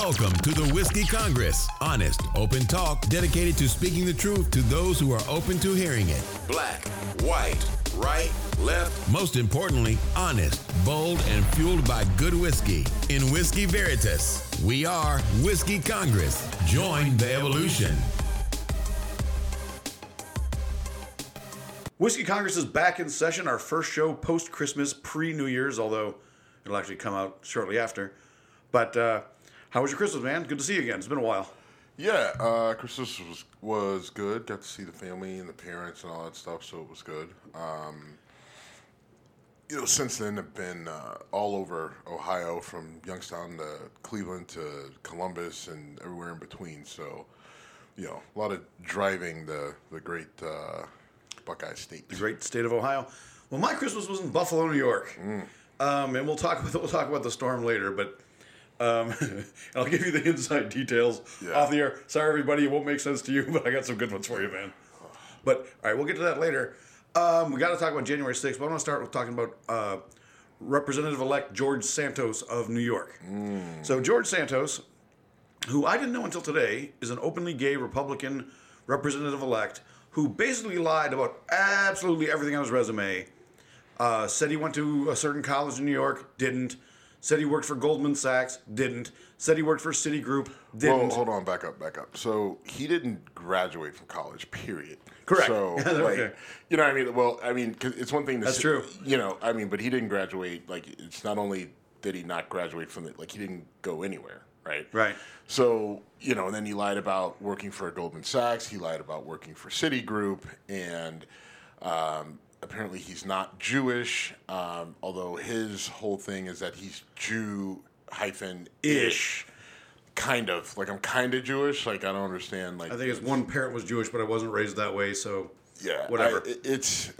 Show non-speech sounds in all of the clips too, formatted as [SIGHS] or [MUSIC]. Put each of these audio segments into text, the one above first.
Welcome to the Whiskey Congress. Honest, open talk dedicated to speaking the truth to those who are open to hearing it. Black, white, right, left. Most importantly, honest, bold, and fueled by good whiskey. In Whiskey Veritas, we are Whiskey Congress. Join the evolution. Whiskey Congress is back in session. Our first show post Christmas, pre New Year's, although it'll actually come out shortly after. But uh, how was your Christmas, man? Good to see you again. It's been a while. Yeah, uh, Christmas was was good. Got to see the family and the parents and all that stuff, so it was good. Um, you know, since then I've been uh, all over Ohio, from Youngstown to Cleveland to Columbus and everywhere in between. So, you know, a lot of driving the the great uh, Buckeye State. The great state of Ohio. Well, my Christmas was in Buffalo, New York, um, and we'll talk [LAUGHS] we'll talk about the storm later. But um, and [LAUGHS] I'll give you the inside details Yeah. off the air. Sorry, everybody, it won't make sense to you, [LAUGHS] but I got some good ones for you, man. But all right, we'll get to that later. Um, we got to talk about January 6th, but I want to start with talking about uh, Representative-elect George Santos of New York. So George Santos, who I didn't know until today, is an openly gay Republican representative-elect who basically lied about absolutely everything on his resume. Uh, said he went to a certain college in New York, didn't. Said he worked for Goldman Sachs, didn't. Said he worked for Citigroup, didn't. Well, hold on, back up, back up. So he didn't graduate from college, period. Correct. So, [LAUGHS] like, okay. you know, what I mean, well, I mean, 'cause it's one thing to That's say- true. You know, I mean, but he didn't graduate. Like, it's not only did he not graduate from the, like, he didn't go anywhere, right? Right. So, you know, and then he lied about working for Goldman Sachs. He lied about working for Citigroup, and um, apparently he's not Jewish. Um, although his whole thing is that he's Jew hyphen ish, kind of like I'm kind of Jewish. Like I don't understand. Like I think his one parent was Jewish, but I wasn't raised that way, so yeah, whatever. I- it's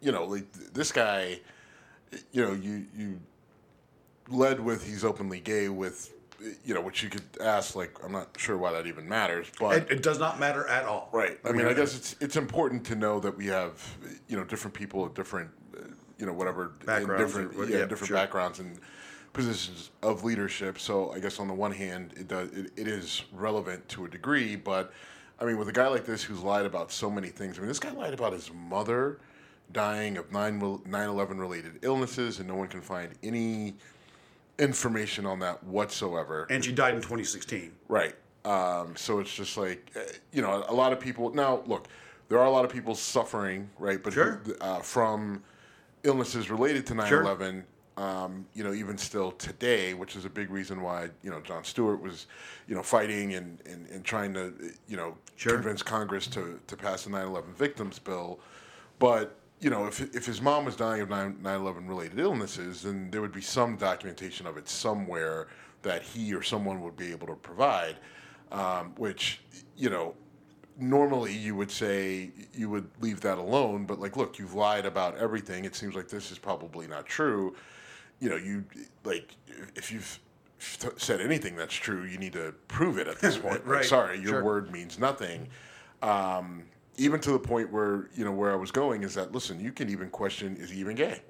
you know, like this guy, you know, you you led with he's openly gay with, you know, which you could ask like I'm not sure why that even matters, but it, it does not matter at all. Right. I mean, I guess it's it's important to know that we have you know different people of different uh, you know whatever Backgrounds different or- yeah, yeah, different sure. backgrounds and positions of leadership. So I guess on the one hand, it does it, it is relevant to a degree, but I mean, with a guy like this who's lied about so many things. I mean, this guy lied about his mother dying of 9 11 related illnesses, and no one can find any information on that whatsoever. And she died in 2016. Right. Um, so it's just like, uh, you know, a lot of people. Now, look, there are a lot of people suffering, right? But Sure. uh, from illnesses related to 9 Sure. 11, um, you know, even still today, which is a big reason why, you know, Jon Stewart was, you know, fighting and, and, and trying to, you know, Sure. convince Congress to, to pass the 9 11 victims bill. But, you know, if, if his mom was dying of 9 11 related illnesses, then there would be some documentation of it somewhere that he or someone would be able to provide, um, which, you know, normally you would say you would leave that alone, but like, look, you've lied about everything. It seems like this is probably not true. You know, you like if you've said anything that's true, you need to prove it at this [LAUGHS] point. Like, Right. sorry, your Sure. word means nothing. Um, even to the point where you know where I was going is that listen, you can even question is he even gay?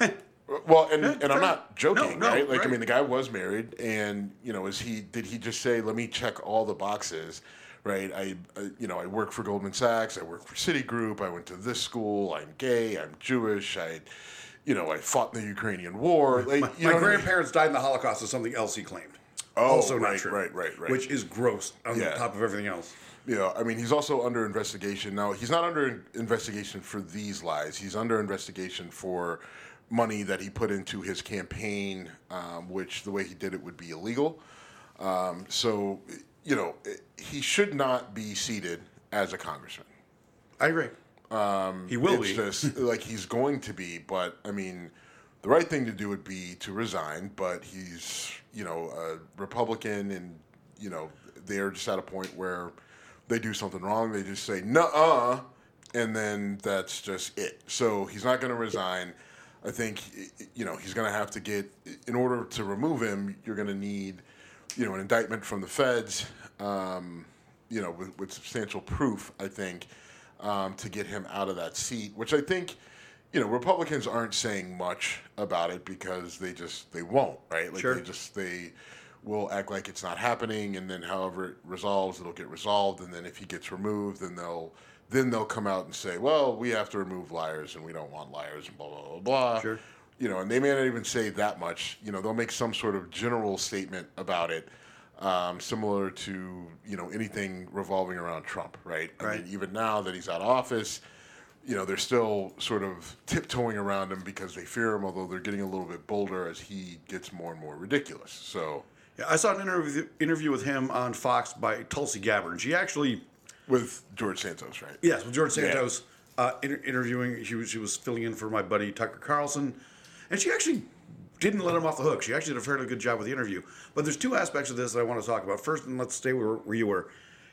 [LAUGHS] well, and and. I'm not joking, No, no, right? Like I mean, the guy was married, and you know, is he did he just say, let me check all the boxes? Right, I, uh, you know, I work for Goldman Sachs. I work for Citigroup. I went to this school. I'm gay. I'm Jewish. I, you know, I fought in the Ukrainian war. Like, My, you my know what I mean? grandparents died in the Holocaust is something else he claimed. Oh, also not right, true. right, right, right. Which is gross on Yeah. top of everything else. Yeah, I mean, he's also under investigation. Now, he's not under investigation for these lies. He's under investigation for money that he put into his campaign, um, which the way he did it would be illegal. Um, so, you know, he should not be seated as a congressman. I agree. Um, he will be. just [LAUGHS] like he's going to be, but I mean, the right thing to do would be to resign. But he's, you know, a Republican, and you know, they're just at a point where they do something wrong, they just say "nuh-uh," and then that's just it. So he's not going to resign. I think, you know, he's going to have to get in order to remove him. You're going to need, you know, an indictment from the feds. Um, you know, with, with substantial proof, I think, um, to get him out of that seat, which I think, you know, Republicans aren't saying much about it because they just they won't, right? Like Sure. they just they will act like it's not happening, and then however it resolves, it'll get resolved, and then if he gets removed, then they'll then they'll come out and say, well, we have to remove liars, and we don't want liars, and blah blah blah blah. Sure. You know, and they may not even say that much. You know, they'll make some sort of general statement about it, um, similar to you know anything revolving around Trump, right? I Right. mean, even now that he's out of office, you know, they're still sort of tiptoeing around him because they fear him, although they're getting a little bit bolder as he gets more and more ridiculous. So, Yeah, I saw an interview interview with him on Fox by Tulsi Gabbard. and She actually with George Santos, right? Yes, with George Yeah. Santos uh, inter- interviewing. She was she was filling in for my buddy Tucker Carlson, and she actually didn't let him off the hook. She actually did a fairly good job with the interview. But there's two aspects of this that I want to talk about. First, and let's stay where, where you were.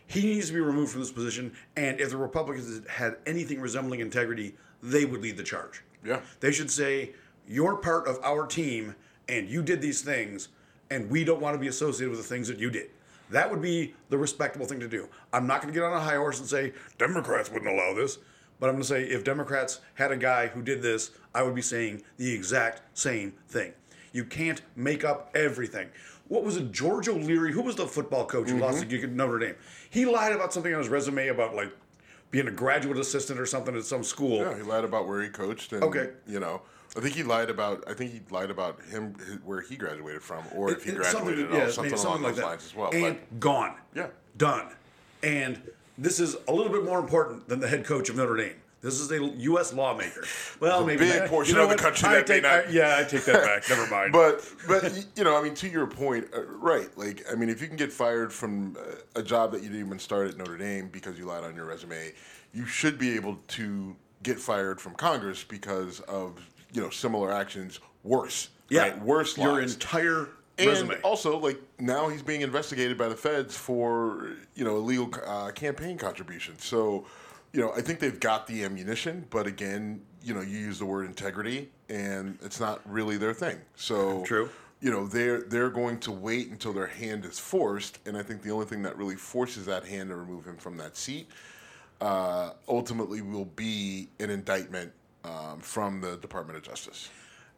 He needs to be removed from this position, and if the Republicans had anything resembling integrity, they would lead the charge. Yeah. They should say, "You're part of our team, and you did these things, and we don't want to be associated with the things that you did." That would be the respectable thing to do. I'm not going to get on a high horse and say Democrats wouldn't allow this, but I'm going to say if Democrats had a guy who did this, I would be saying the exact same thing. You can't make up everything. What was it? George O'Leary, who was the football coach who lost mm-hmm. the gig at Notre Dame? He lied about something on his resume about like being a graduate assistant or something at some school. Yeah, he lied about where he coached, and Okay. you know, I think he lied about. I think he lied about him his, where he graduated from, or if he It- graduated at all, something, along those lines as well. And gone. Yeah. Done. And this is a little bit more important than the head coach of Notre Dame. This is a U.S. lawmaker. Well, a maybe big portion You know of the country I that may not- I- yeah, I take that [LAUGHS] back. Never mind. but but you know, I mean, to your point, uh, right? Like, I mean, if you can get fired from uh, a job that you didn't even start at Notre Dame because you lied on your resume, you should be able to get fired from Congress because of you know similar actions worse. yeah, right? worse. Your lies. entire And resume. also, like now he's being investigated by the feds for you know illegal uh, campaign contributions. So, you know, I think they've got the ammunition, but again, you know, you use the word integrity, and it's not really their thing. So, True. You know, they're they're going to wait until their hand is forced, and I think the only thing that really forces that hand to remove him from that seat uh, ultimately will be an indictment um, from the Department of Justice.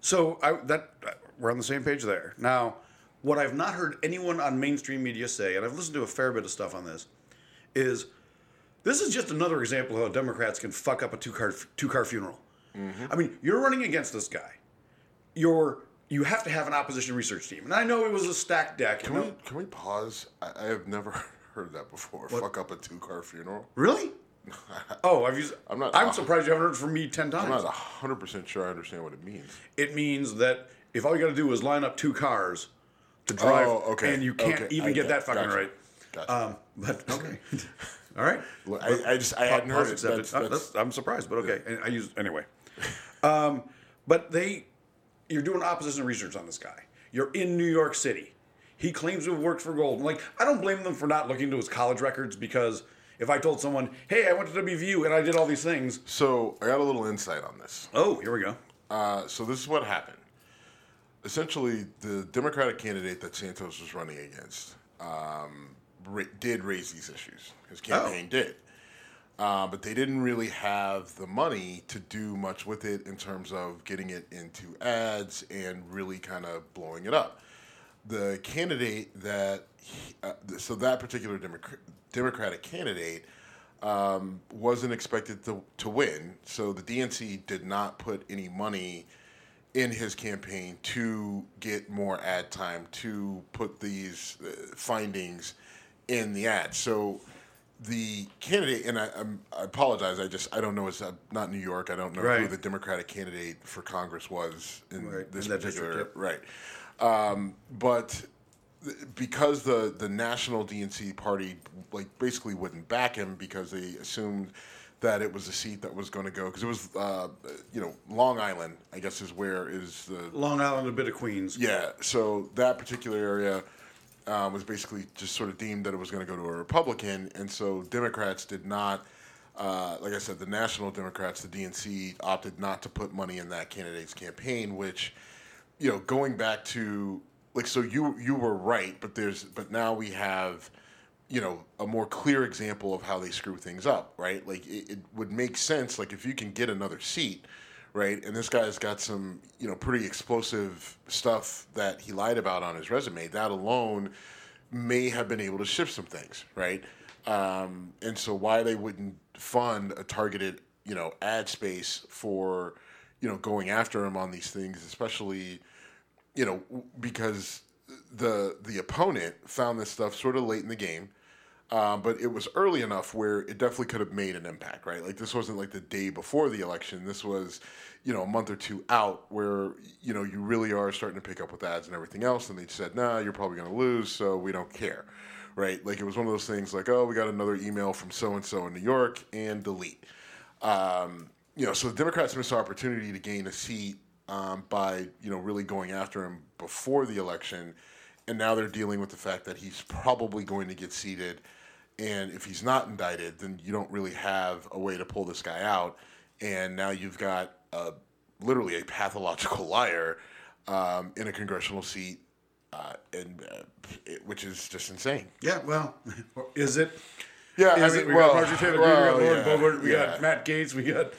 So I, that we're on the same page there. Now, what I've not heard anyone on mainstream media say, and I've listened to a fair bit of stuff on this, is this is just another example of how Democrats can fuck up a two car two car funeral. I mean, you're running against this guy. You're you have to have an opposition research team, and I know it was a stacked deck. Can we know- can we pause? I, I have never [LAUGHS] heard that before. Fuck up a two car funeral. Really? [LAUGHS] Oh, I've used. I'm not- I'm surprised you haven't heard from me ten times. I'm not hundred percent sure I understand what it means. it means that if all you got to do is line up two cars to drive, Oh, okay, and you can't okay, even I get get- that fucking gotcha, right. gotcha. Um, but [LAUGHS] okay, [LAUGHS] all right. Look, I, I just I hadn't heard it. That's, that's, that's- I'm surprised, but okay. And I use anyway. Um, but they, you're doing opposition research on this guy. You're in New York City. He claims to have worked for Gold. Like I don't blame them for not looking to his college records because if I told someone, "Hey, I went to WVU and I did all these things," so I got a little insight on this. oh, here we go. Uh, so this is what happened. Essentially, the Democratic candidate that Santos was running against um, ra- did raise these issues. His campaign did. Uh, but they didn't really have the money to do much with it in terms of getting it into ads and really kind of blowing it up. The candidate that, he, uh, so that particular Democr- Democratic candidate um, wasn't expected to, to win. So the DNC did not put any money in his campaign to get more ad time, to put these uh, findings in the ad. So the candidate, and I, I'm, I apologize, I just I don't know. It's uh, not New York. I don't know who the Democratic candidate for Congress was in Right, this in particular district, right. Um, but because the the national DNC party like basically wouldn't back him because they assumed that it was a seat that was going to go because it was uh, you know Long Island I guess is where is the Long Island, a bit of Queens. yeah so that particular area um, was basically just sort of deemed that it was going to go to a Republican and so Democrats did not uh, like I said the national Democrats the DNC opted not to put money in that candidate's campaign which you know, going back to like so you you were right, but there's but now we have you know a more clear example of how they screw things up, right? Like it, it would make sense like if you can get another seat, right? And this guy's got some, you know, pretty explosive stuff that he lied about on his resume. That alone may have been able to shift some things, right? Um, and so why they wouldn't fund a targeted, you know, ad space for, you know, going after him on these things, especially, you know, because the the opponent found this stuff sort of late in the game. Um, but it was early enough where it definitely could have made an impact, right? Like this wasn't like the day before the election. This was, you know, a month or two out where you know you really are starting to pick up with ads and everything else. And they said, "Nah, you're probably going to lose, so we don't care." Right? Like it was one of those things like, "Oh, we got another email from so and so in New York," and delete. Um, you know, so the Democrats missed the opportunity to gain a seat um, by you know really going after him before the election, and now they're dealing with the fact that he's probably going to get seated and if he's not indicted, then you don't really have a way to pull this guy out. And now you've got a, literally a pathological [LAUGHS] liar um, in a congressional seat, uh, and uh, it, which is just insane. Yeah, well, [LAUGHS] is it? Yeah, Is I it? We well, got Marjorie Taylor well, we got Lauren yeah, Boebert, we yeah. got Matt Gaetz, we got.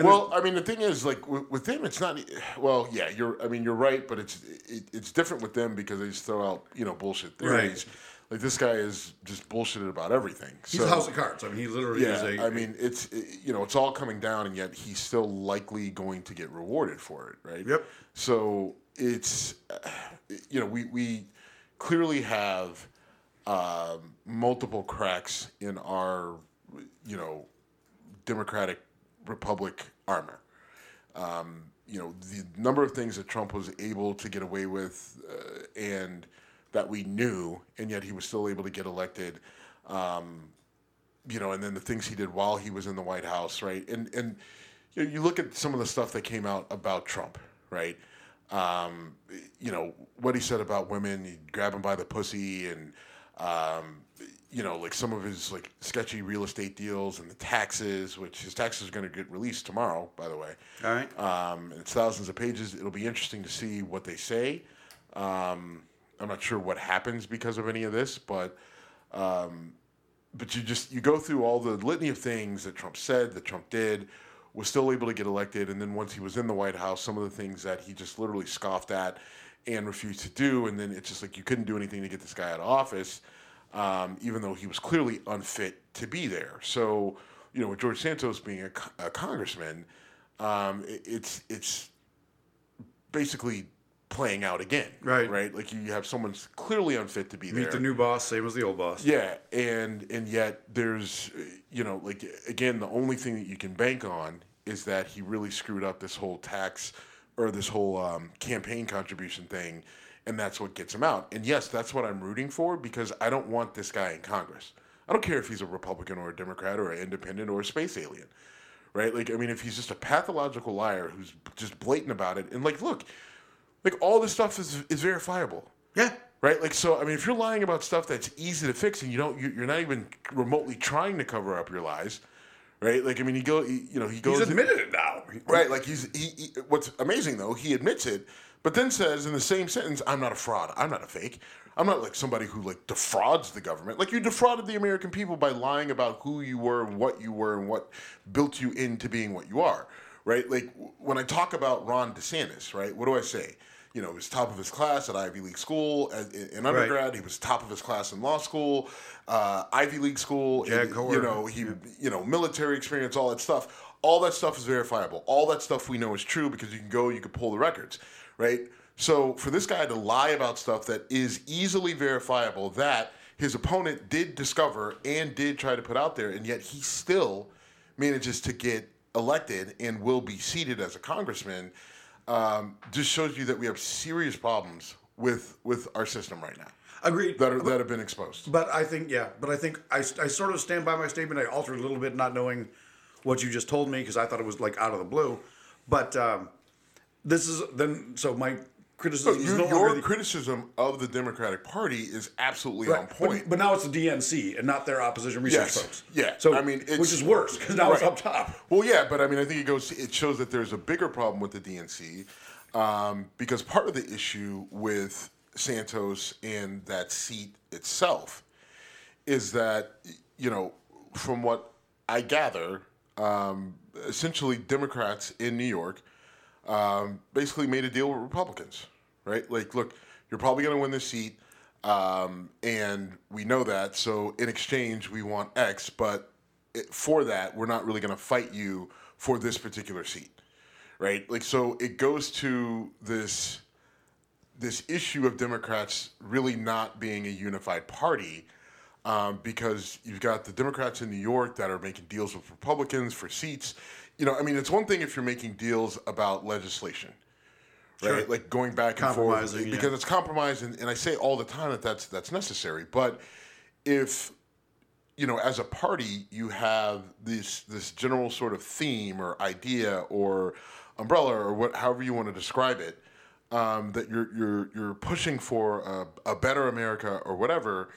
And Well, I mean, the thing is, like with, with them, it's not. Well, yeah, you're. I mean, you're right, but it's it, it's different with them because they just throw out you know bullshit theories. Like this guy is just bullshitted about everything. he's so, a house of cards. I mean, he literally Yeah, is a. I mean, it's it- you know, it's all coming down, and yet he's still likely going to get rewarded for it, right? Yep. So it's, you know, we we clearly have um, multiple cracks in our, you know, democratic republic armor. Um, you know, the number of things that Trump was able to get away with, uh, and that we knew, and yet he was still able to get elected. Um, you know, and then the things he did while he was in the White House, right? And and you, know, you look at some of the stuff that came out about Trump, right? Um, you know what he said about women, he grab him by the pussy, and um, you know, like some of his like sketchy real estate deals and the taxes, which his taxes are going to get released tomorrow, by the way. all right. Um, it's thousands of pages. It'll be interesting to see what they say. Um, I'm not sure what happens because of any of this, but um, but you just you go through all the litany of things that Trump said, that Trump did, was still able to get elected, and then once he was in the White House, some of the things that he just literally scoffed at and refused to do, and then it's just like you couldn't do anything to get this guy out of office, um, even though he was clearly unfit to be there. So you know, with George Santos being a, co- a congressman, um, it, it's it's basically playing out again, Right. Right, like you have someone's clearly unfit to be Meet there. Meet the new boss, same as the old boss. Yeah, and and yet there's you know like again the only thing that you can bank on is that he really screwed up this whole tax or this whole um, campaign contribution thing, and that's what gets him out. And yes, that's what I'm rooting for because I don't want this guy in Congress. I don't care if he's a Republican or a Democrat or an independent or a space alien, right? Like I mean, if he's just a pathological liar who's just blatant about it, and like look, like all this stuff is is verifiable Yeah. right? Like, so I mean, if you're lying about stuff that's easy to fix and you don't, you- you're not even remotely trying to cover up your lies, right? Like, I mean, he go, you know, he goes, He's admitted it now. right? Like, he's he, he. What's amazing though, he admits it, but then says in the same sentence, "I'm not a fraud. I'm not a fake. I'm not like somebody who like defrauds the government. Like, you defrauded the American people by lying about who you were and what you were and what built you into being what you are." Right? Like when I talk about Ron DeSantis, right? What do I say? You know, he was top of his class at Ivy League school as, in in undergrad. He was top of his class in law school, uh, Ivy League school. Harvard. you know, he, you know, military experience, all that stuff. All that stuff is verifiable. All that stuff we know is true because you can go, you can pull the records, right? So for this guy to lie about stuff that is easily verifiable that his opponent did discover and did try to put out there, and yet he still manages to get elected and will be seated as a congressman, um, just shows you that we have serious problems with with our system right now Agreed. that are that have been exposed. But I think, yeah, but I think I, I sort of stand by my statement. I altered a little bit, not knowing what you just told me because I thought it was like out of the blue. But um, this is then, so my criticism is Your, no your the, criticism of the Democratic Party is absolutely on point. But, but now it's the DNC and not their opposition research Yes. folks. Yeah. So I mean, it's- which is worse because now it's up top. Well, yeah, but I mean, I think it goes. It shows that there's a bigger problem with the DNC um, because part of the issue with Santos and that seat itself is that you know, from what I gather, um, essentially Democrats in New York um, basically made a deal with Republicans, right? Like, look, you're probably going to win this seat, um, and we know that. So in exchange, we want X, but it, for that, we're not really going to fight you for this particular seat, right? Like, so it goes to this this issue of Democrats really not being a unified party. Um, because you've got the Democrats in New York that are making deals with Republicans for seats. You know, I mean, it's one thing if you're making deals about legislation, right? Sure. Like going back and forth Compromising, yeah. because it's compromise, and, and I say all the time that that's that's necessary. But if you know, as a party, you have this this general sort of theme or idea or umbrella or what, however you want to describe it, um, that you're you're you're pushing for a, a better America or whatever.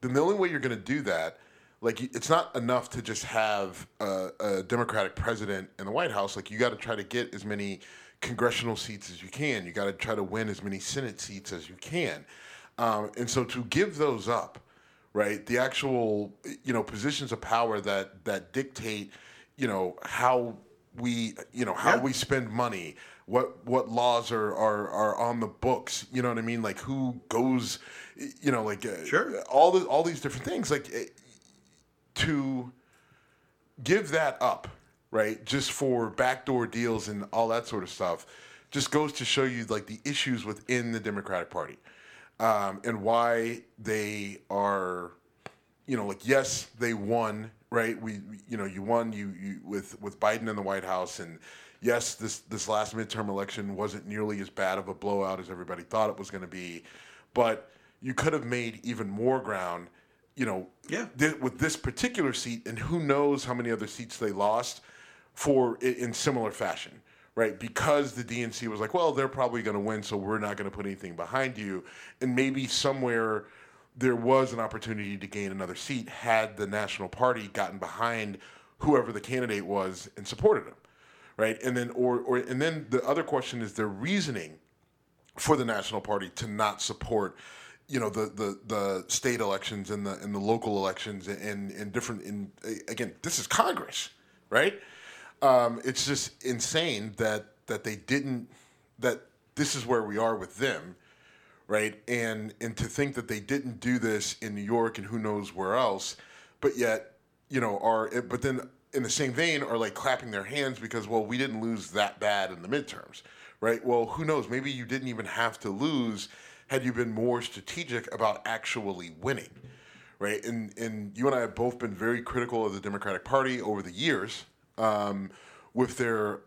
Then the only way you're going to do that, like, it's not enough to just have a, a Democratic president in the White House. Like, you got to try to get as many congressional seats as you can. You got to try to win as many Senate seats as you can. Um, and so to give those up, right, the actual you know positions of power that that dictate you know how we you know how Yeah. we spend money what what laws are, are are on the books you know what i mean like who goes you know like uh, Sure. all the all these different things like to give that up right just for backdoor deals and all that sort of stuff just goes to show you like the issues within the democratic party um, and why they are you know, like yes, they won, right? We, you know, you won you, you with with Biden in the White House, and yes, this this last midterm election wasn't nearly as bad of a blowout as everybody thought it was going to be, but you could have made even more ground, you know, Yeah. thi- with this particular seat, and who knows how many other seats they lost for in similar fashion. Right, because the DNC was like, well, they're probably going to win, so we're not going to put anything behind you, and maybe somewhere there was an opportunity to gain another seat had the national party gotten behind whoever the candidate was and supported him right and then or, or and then the other question is their reasoning for the national party to not support you know the the, the state elections and the and the local elections and and different in again this is congress right um, it's just insane that that they didn't that this is where we are with them right? And and to think that they didn't do this in New York and who knows where else, but yet you know are but then in the same vein are like clapping their hands because well we didn't lose that bad in the midterms, right? Well who knows maybe you didn't even have to lose had you been more strategic about actually winning, right? And and you and I have both been very critical of the Democratic Party over the years um, with their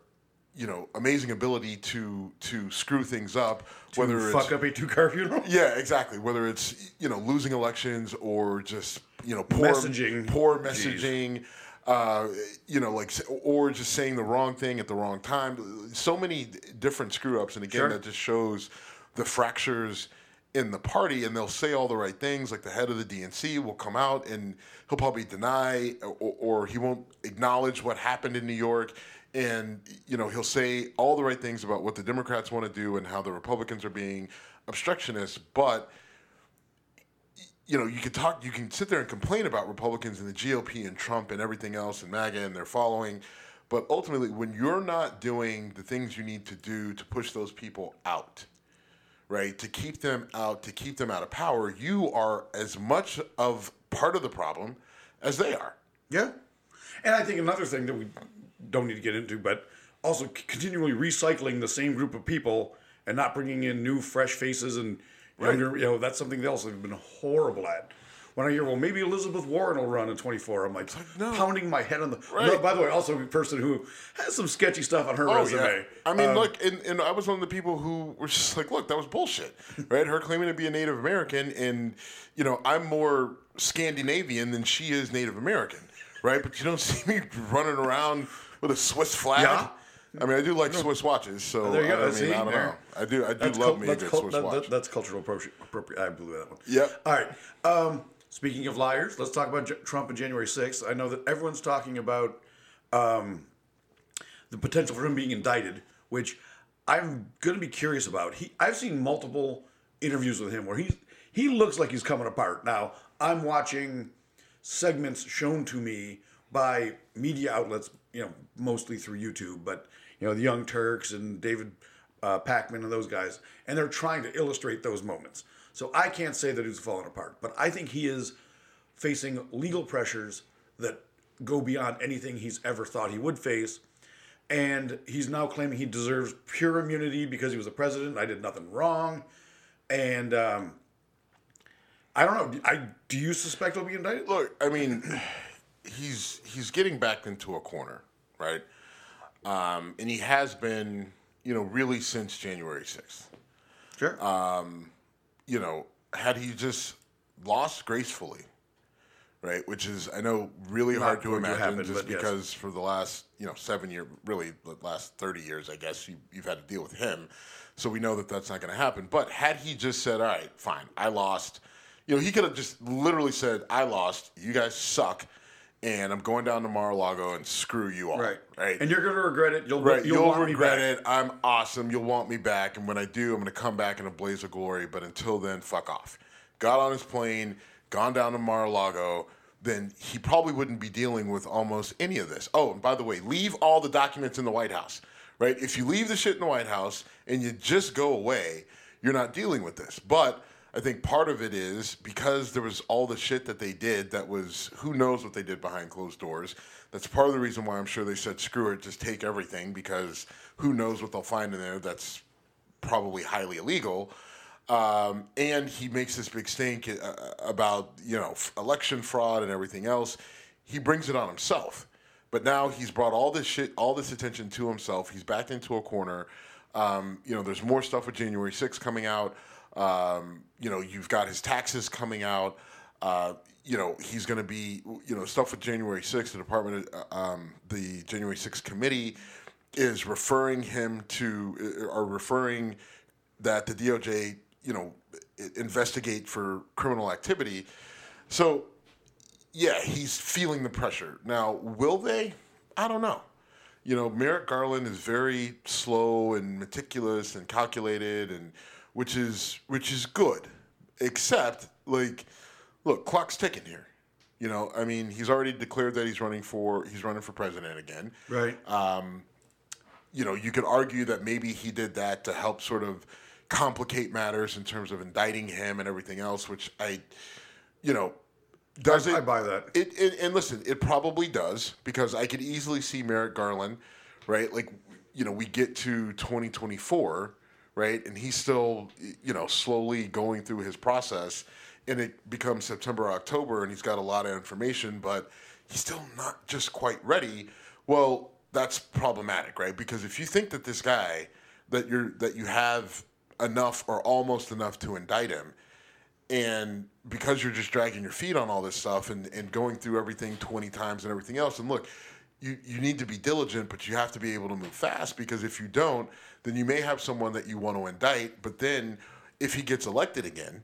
you know amazing ability to to screw things up whether it's fuck up a two car funeral. [LAUGHS] yeah, exactly. Whether it's you know losing elections or just you know poor Messaging. poor messaging, uh, you know like or just saying the wrong thing at the wrong time. So many different screw ups, and again, Sure. that just shows the fractures in the party. And they'll say all the right things. Like the head of the DNC will come out and he'll probably deny or, or he won't acknowledge what happened in New York and you know he'll say all the right things about what the Democrats want to do and how the Republicans are being obstructionists, but you know you can talk, you can sit there and complain about Republicans and the GOP and Trump and everything else and MAGA and their following, but ultimately when you're not doing the things you need to do to push those people out, right, to keep them out, to keep them out of power, you are as much of part of the problem as they are. Yeah. And I think another thing that we don't need to get into, but also continually recycling the same group of people and not bringing in new, fresh faces and younger, you know, that's something else they've been horrible at. When I hear, well, maybe Elizabeth Warren will run in 24, I'm like, no. pounding my head on the. Right. No, by the way, also a person who has some sketchy stuff on her resume. I mean, Um, look, and, and I was one of the people who were just like, look, that was bullshit, right? Her claiming to be a Native American, and you know, I'm more Scandinavian than she is Native American, right? But you don't [LAUGHS] see me running around with a Swiss flag. Yeah. I mean, I do like Swiss watches, so There you go. I, I mean, See, I don't there. know. I do, I do That's love me a that's good cul- Swiss that- watch. that- that's cultural appropri- appropriate. I blew that one. Yep. All right. Um, speaking of liars, let's talk about J- Trump and January 6th. I know that everyone's talking about um, the potential for him being indicted, which I'm going to be curious about. He, I've seen multiple interviews with him where he he looks like he's coming apart. Now I'm watching segments shown to me by media outlets, you know, mostly through YouTube, but you know, the Young Turks and David uh, Pakman and those guys, and they're trying to illustrate those moments. So I can't say that he's falling apart, but I think he is facing legal pressures that go beyond anything he's ever thought he would face. And he's now claiming he deserves pure immunity because he was a president. I did nothing wrong. And um, I don't know. I do you suspect he'll be indicted? Look, I mean, [CLEARS THROAT] he's he's getting back into a corner, right? Um, and he has been, you know, really since January sixth. Sure. You know, had he just lost gracefully, right? Which is I know really hard to imagine, happen, just but yes. because for the last you know seven year, really the last thirty years, I guess you, you've had to deal with him. So we know that that's not going to happen. But had he just said, "All right, fine, I lost," you know, he could have just literally said, "I lost. You guys suck." And I'm going down to Mar-a-Lago and screw you all. right. Right. And you're going to regret it. You'll, Right, you'll, you'll, regret it. I'm awesome. You'll want me back, and when I do, I'm going to come back in a blaze of glory. But until then, fuck off. Got on his plane, gone down to Mar-a-Lago. Then he probably wouldn't be dealing with almost any of this. Oh, and by the way, leave all the documents in the White House. Right? If you leave the shit in the White House and you just go away, you're not dealing with this. But I think part of it is because there was all the shit that they did that was who knows what they did behind closed doors. That's part of the reason why I'm sure they said screw it, just take everything because who knows what they'll find in there that's probably highly illegal. Um, and he makes this big stink uh, about you know election fraud and everything else. He brings it on himself. But now he's brought all this shit, all this attention to himself. He's backed into a corner. Um, you know, there's more stuff with January 6th coming out. Um, you know, you've got his taxes coming out. Uh, you know, he's going to be, you know, stuff with January 6th. The Department, of, uh, um, the January 6th committee is referring him to, or referring that the DOJ, you know, investigate for criminal activity. So yeah, he's feeling the pressure. Now, will they? I don't know. You know, Merrick Garland is very slow and meticulous and calculated, and which is which is good. Except, like, look, clock's ticking here. You know, I mean, he's already declared that he's running for he's running for president again Right. Um, you know, you could argue that maybe he did that to help sort of complicate matters in terms of indicting him and everything else, which I, you know, does I- it? I buy that. It, it and listen, it probably does because I could easily see Merrick Garland, right? Like, you know, we get to 2024, right, and he's still, you know, slowly going through his process, and it becomes September, October, and he's got a lot of information, but he's still not just quite ready. Well, that's problematic, right? Because if you think that this guy that you're that you have enough or almost enough to indict him, and because you're just dragging your feet on all this stuff and, and going through everything 20 times and everything else and look you, you need to be diligent but you have to be able to move fast because if you don't then you may have someone that you want to indict but then if he gets elected again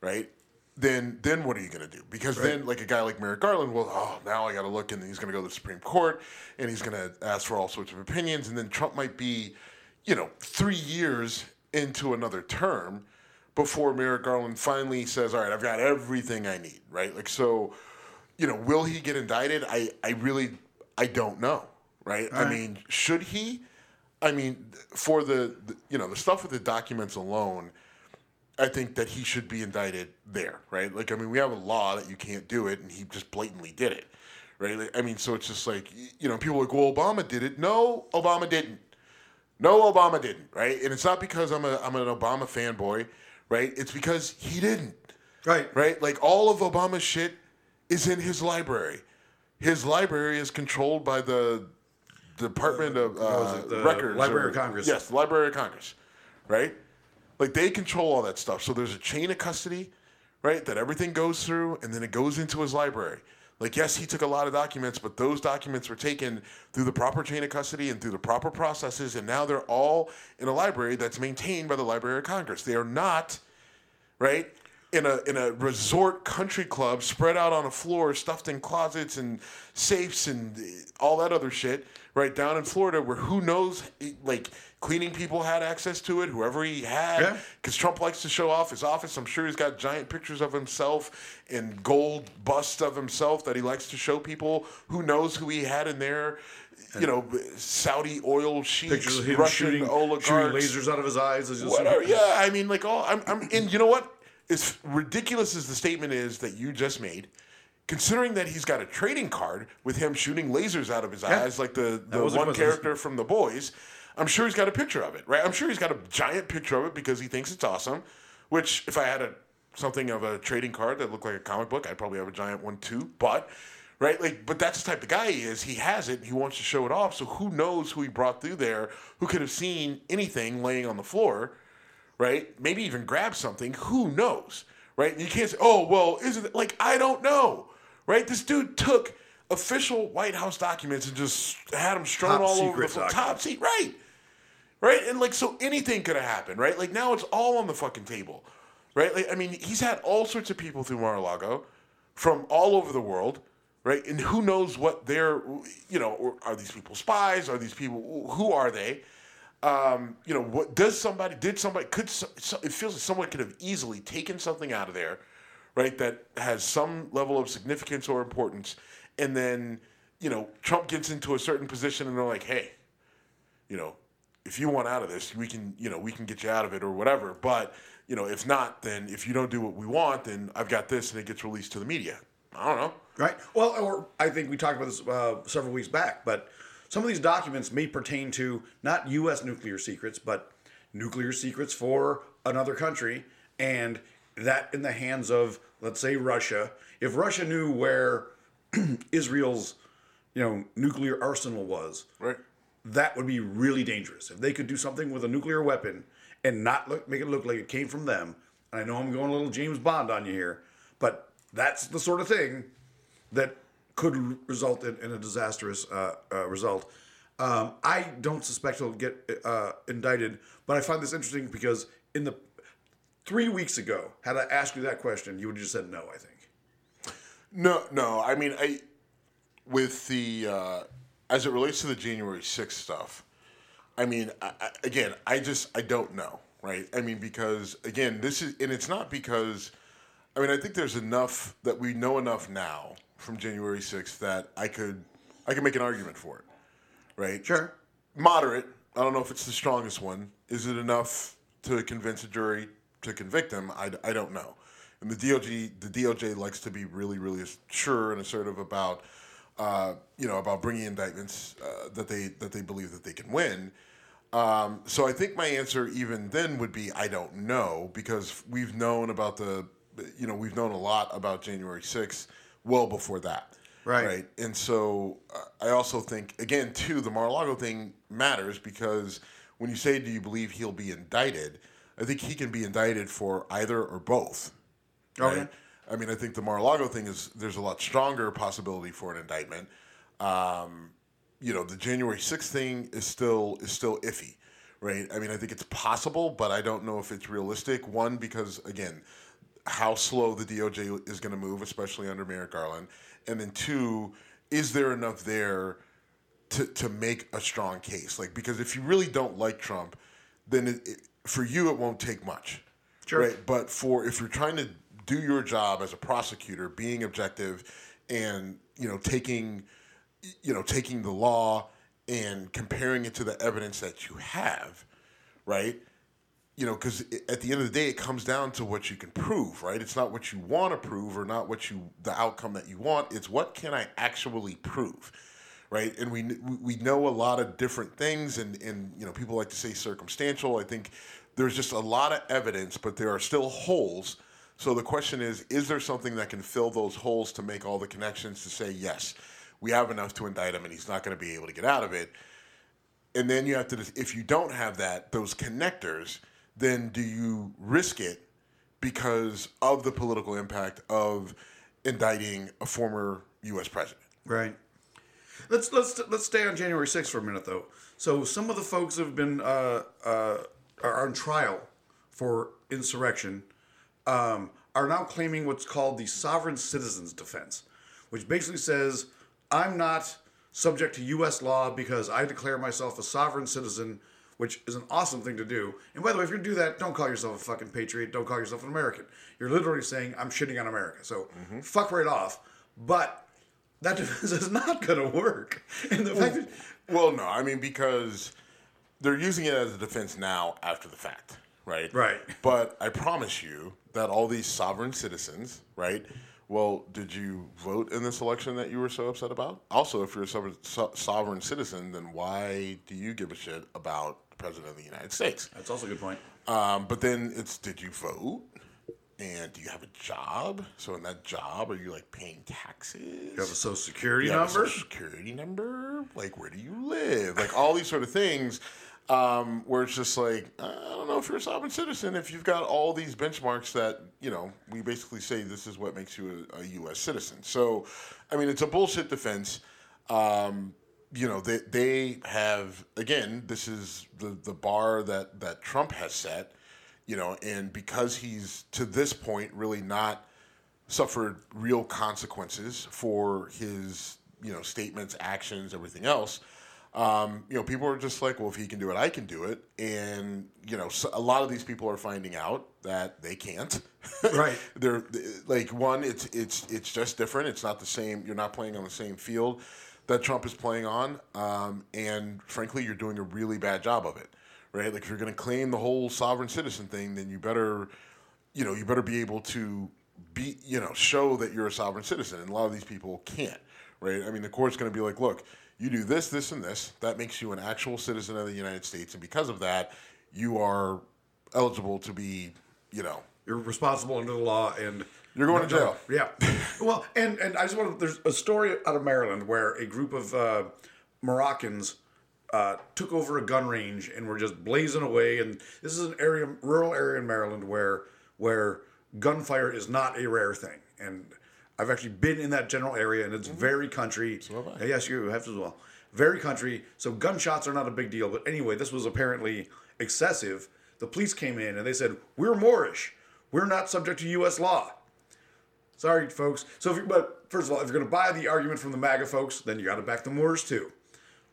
right then then what are you going to do? Because then like a guy like merrick garland well oh now i got to look and he's going to go to the supreme court and he's going to ask for all sorts of opinions and then trump might be you know three years into another term before Merrick Garland finally says, "All right, I've got everything I need." Right? Like so, you know, will he get indicted? I I really I don't know. Right? I mean, should he? I mean, for the, the you know the stuff with the documents alone, I think that he should be indicted there. Right? Like I mean, we have a law that you can't do it, and he just blatantly did it. Right? Like, I mean, so it's just like you know, people are like, "Well, Obama did it." No, Obama didn't. No, Obama didn't, right? And it's not because I'm a I'm an Obama fanboy, right? It's because he didn't, Right. right? Like all of Obama's shit is in his library. His library is controlled by the Department of uh, the Records. Library or- of Congress? Yes, the Library of Congress, right? Like they control all that stuff. So there's a chain of custody, right? That everything goes through, and then it goes into his library. Like yes, he took a lot of documents, but those documents were taken through the proper chain of custody and through the proper processes, and now they're all in a library that's maintained by the Library of Congress. They are not, right? In a in a resort country club, spread out on a floor, stuffed in closets and safes and all that other shit, right down in Florida, where who knows, like cleaning people had access to it, whoever he had, Yeah. because Trump likes to show off his office. I'm sure he's got giant pictures of himself and gold busts of himself that he likes to show people. Who knows who he had in there? You know, Saudi oil sheiks, Pictures of him Russian shooting, shooting lasers out of his eyes. Whatever. Yeah, I mean, like all. I'm. I'm. And you know what? As ridiculous as the statement is that you just made, considering that he's got a trading card with him shooting lasers out of his Yeah. eyes, like the the one character from The Boys. I'm sure he's got a picture of it, right? I'm sure he's got a giant picture of it because he thinks it's awesome. Which, if I had a something of a trading card that looked like a comic book, I'd probably have a giant one too. But right, like, but that's the type of guy he is. He has it. He wants to show it off. So who knows who he brought through there? Who could have seen anything laying on the floor? Right? Maybe even grab something. Who knows, right? And you can't say, oh, well, isn't it like I don't know, right? This dude took official White House documents and just had them strewn Top all over the floor. Top seat, right? Right, and like so, anything could have happened, right? Like now it's all on the fucking table, right? Like I mean, he's had all sorts of people through Mar-a-Lago from all over the world, right? And who knows what they're, you know, are these people spies? Are these people who are they? Um, you know, what does somebody did somebody could so, it feels like someone could have easily taken something out of there, right? That has some level of significance or importance, and then you know Trump gets into a certain position, and they're like, hey, you know, if you want out of this, we can, you know, we can get you out of it or whatever. But you know, if not, then if you don't do what we want, then I've got this, and it gets released to the media. I don't know. Right. Well, or I think we talked about this uh, several weeks back, but some of these documents may pertain to not U.S. nuclear secrets, but nuclear secrets for another country, and that in the hands of, let's say, Russia. If Russia knew where [CLEARS THROAT] Israel's, you know, nuclear arsenal was, Right. that would be really dangerous. If they could do something with a nuclear weapon and not look, make it look like it came from them. And I know I'm going a little James Bond on you here, but that's the sort of thing that could result in, in a disastrous uh, uh, result. Um, I don't suspect he'll get uh, indicted, but I find this interesting because in the three weeks ago, had I asked you that question, you would have just said no. I think. No, no. I mean, I with the uh, as it relates to the January sixth stuff. I mean, I, I, again, I just I don't know, right? I mean, because again, this is and it's not because. I mean, I think there's enough that we know enough now from January sixth that I could I could make an argument for it, right? Sure. moderate. I don't know if it's the strongest one. Is it enough to convince a jury to convict him? I, I don't know. And the DOJ the DOJ likes to be really really sure and assertive about uh, you know about bringing indictments uh, that they that they believe that they can win. Um, so I think my answer even then would be I don't know because we've known about the you know we've known a lot about January 6th well before that. Right. Right. And so uh, I also think, again, too, the Mar-a-Lago thing matters because when you say, do you believe he'll be indicted? I think he can be indicted for either or both. Okay. I mean, I think the Mar-a-Lago thing is there's a lot stronger possibility for an indictment. Um, you know, the January 6th thing is still is still iffy, right? I mean, I think it's possible, but I don't know if it's realistic. One, because again, how slow the DOJ is going to move, especially under Merrick Garland, and then two, is there enough there to to make a strong case? Like, because if you really don't like Trump, then it, it, for you it won't take much, Sure. right? But for if you're trying to do your job as a prosecutor, being objective, and you know taking you know taking the law and comparing it to the evidence that you have, right? You know, because at the end of the day, it comes down to what you can prove, right? It's not what you want to prove or not what you the outcome that you want. It's what can I actually prove, right? And we we know a lot of different things, and and you know, people like to say circumstantial. I think there's just a lot of evidence, but there are still holes. So the question is, is there something that can fill those holes to make all the connections to say yes, we have enough to indict him, and he's not going to be able to get out of it and then you have to if you don't have that those connectors then do you risk it because of the political impact of indicting a former US president Right. Let's let's let's stay on January 6th for a minute though. So some of the folks have been uh, uh, are on trial for insurrection. Um, are now claiming what's called the sovereign citizens defense, which basically says I'm not subject to U.S. law because I declare myself a sovereign citizen, which is an awesome thing to do. And by the way, if you're gonna do that, don't call yourself a fucking patriot. Don't call yourself an American. You're literally saying I'm shitting on America. So mm-hmm. fuck right off. But that [LAUGHS] defense is not gonna work. And the fact that Well, no, I mean because they're using it as a defense now after the fact, right? Right. But I promise you that all these sovereign citizens, right? Well, did you vote in this election that you were so upset about? Also, if you're a sovereign, so- sovereign citizen, then why do you give a shit about president of the United States? that's also a good point. Um, but then it's did you vote? And do you have a job? So in that job, are you like paying taxes? You have a social security You number. social security number? Like, where do you live? Like, all these sort of things um, where it's just like, I don't know if you're a sovereign citizen if you've got all these benchmarks that, you know, we basically say this is what makes you a, a U.S. citizen. So, I mean, it's a bullshit defense. Um, you know, they, they have, again, this is the, the bar that, that Trump has set, you know, and because he's to this point really not suffered real consequences for his you know statements, actions, everything else. Um, you know, people are just like, well, if he can do it, I can do it, and you know, so a lot of these people are finding out that they can't. [LAUGHS] Right. They're like one, it's it's it's just different. It's not the same. You're not playing on the same field that Trump is playing on, um, and frankly, you're doing a really bad job of it. Right? Like if you're going to claim the whole sovereign citizen thing, then you better, you know, you better be able to be, you know, show that you're a sovereign citizen. And a lot of these people can't, right? I mean, the court's going to be like, look, you do this, this, and this. That makes you an actual citizen of the United States. And because of that, you are eligible to be, you know, You're responsible under the law, and You're going to jail. Yeah. [LAUGHS] well, and and I just want to. There's a story out of Maryland where a group of uh, Moroccans uh, took over a gun range and were just blazing away. And this is an area, rural area in Maryland where where gunfire is not a rare thing. And I've actually been in that general area, and it's very country. have I. Yes, you have as well. Very country. So gunshots are not a big deal. But anyway, this was apparently excessive. The police came in and they said, "We're Moorish. We're not subject to U.S. law." Sorry, folks. So, if you, but first of all, if you're going to buy the argument from the MAGA folks, then you got to back the Moors too.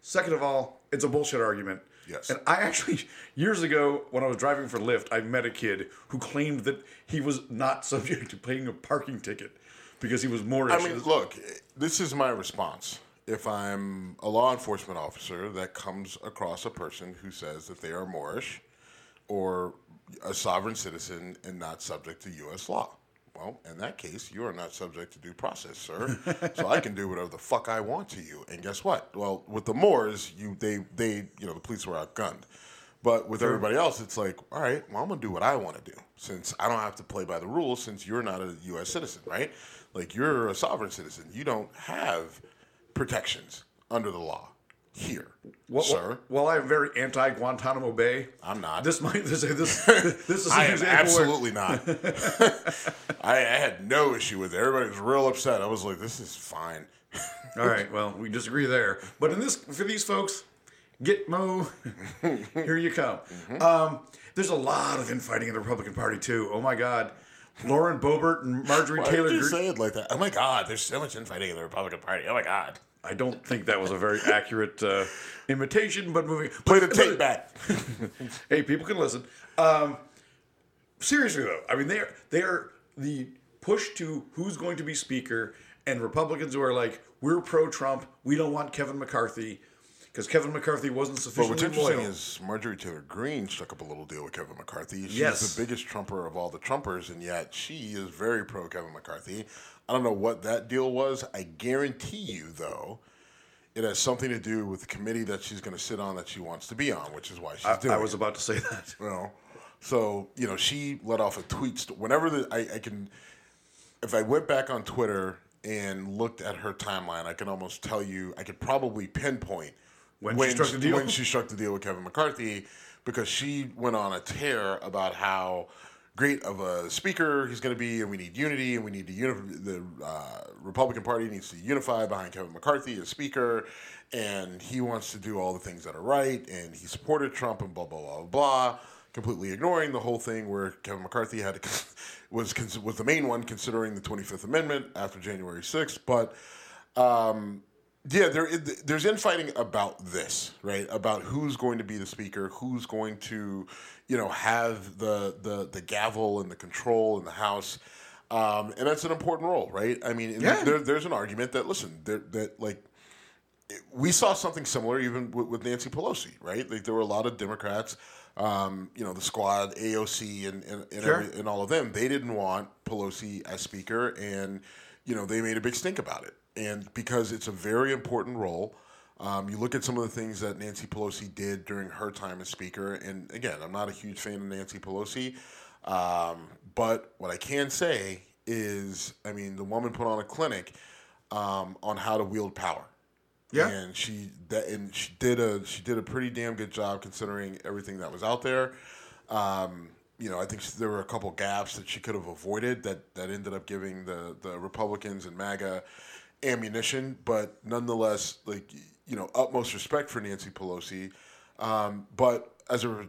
Second of all, it's a bullshit argument. Yes. And I actually, years ago, when I was driving for Lyft, I met a kid who claimed that he was not subject to paying a parking ticket because he was Moorish. I mean, look, this is my response. If I'm a law enforcement officer that comes across a person who says that they are Moorish or a sovereign citizen and not subject to U.S. law, well, in that case, you are not subject to due process, sir. so I can do whatever the fuck I want to you. And guess what? Well, with the Moors, you they they you know the police were outgunned. But with everybody else, it's like, all right, well, I'm gonna do what I want to do since I don't have to play by the rules since you're not a U.S. citizen, right? Like you're a sovereign citizen, you don't have protections under the law here, well, sir. Well, I'm very anti Guantanamo Bay. I'm not. This might this this, this [LAUGHS] is I am where- absolutely not. [LAUGHS] I, I had no issue with it. Everybody was real upset. I was like, this is fine. [LAUGHS] All right, well, we disagree there. But in this, for these folks, Gitmo, here you come. Mm-hmm. Um, there's a lot of infighting in the Republican Party too. Oh my God, Lauren Boebert and Marjorie Why Taylor did you Greene. say it like that? Oh my God, there's so much infighting in the Republican Party. Oh my God. I don't think that was a very [LAUGHS] accurate uh, imitation, but moving. Play the tape back. [LAUGHS] hey, people can listen. Um, seriously though, I mean they are they are the push to who's going to be speaker, and Republicans who are like we're pro-Trump, we don't want Kevin McCarthy because Kevin McCarthy wasn't But what's interesting loyal. is Marjorie Taylor Greene struck up a little deal with Kevin McCarthy. She's Yes. the biggest Trumper of all the Trumpers, and yet she is very pro Kevin McCarthy. I don't know what that deal was. I guarantee you, though, it has something to do with the committee that she's going to sit on that she wants to be on, which is why she's I, doing I was it. about to say that. You know, so you know, she let off a tweet. St- whenever the, I, I can, if I went back on Twitter and looked at her timeline, I can almost tell you, I could probably pinpoint When she struck the deal? when she struck the deal with Kevin McCarthy, because she went on a tear about how great of a speaker he's going to be, and we need unity, and we need to unify. The uh, Republican Party needs to unify behind Kevin McCarthy as speaker, and he wants to do all the things that are right, and he supported Trump, and blah blah blah blah. completely ignoring the whole thing where Kevin McCarthy had to, [LAUGHS] was was the main one considering the Twenty Fifth Amendment after January sixth, but. Um, yeah, there there's infighting about this, right? About who's going to be the speaker, who's going to, you know, have the the the gavel and the control in the House, um, and that's an important role, right? I mean, Yeah. there, there's an argument that listen, there, that like we saw something similar even with, with Nancy Pelosi, right? Like there were a lot of Democrats, um, you know, the squad, AOC, and and, and, Sure. every, and all of them. They didn't want Pelosi as speaker, and you know they made a big stink about it. And because it's a very important role, um, you look at some of the things that Nancy Pelosi did during her time as speaker. And again, I'm not a huge fan of Nancy Pelosi, um, but what I can say is, I mean, the woman put on a clinic um, on how to wield power. Yeah. and she that and she did a she did a pretty damn good job considering everything that was out there. Um, you know, I think there were a couple gaps that she could have avoided that that ended up giving the the Republicans and MAGA ammunition. But nonetheless, like you know, utmost respect for Nancy Pelosi. Um, but as it re-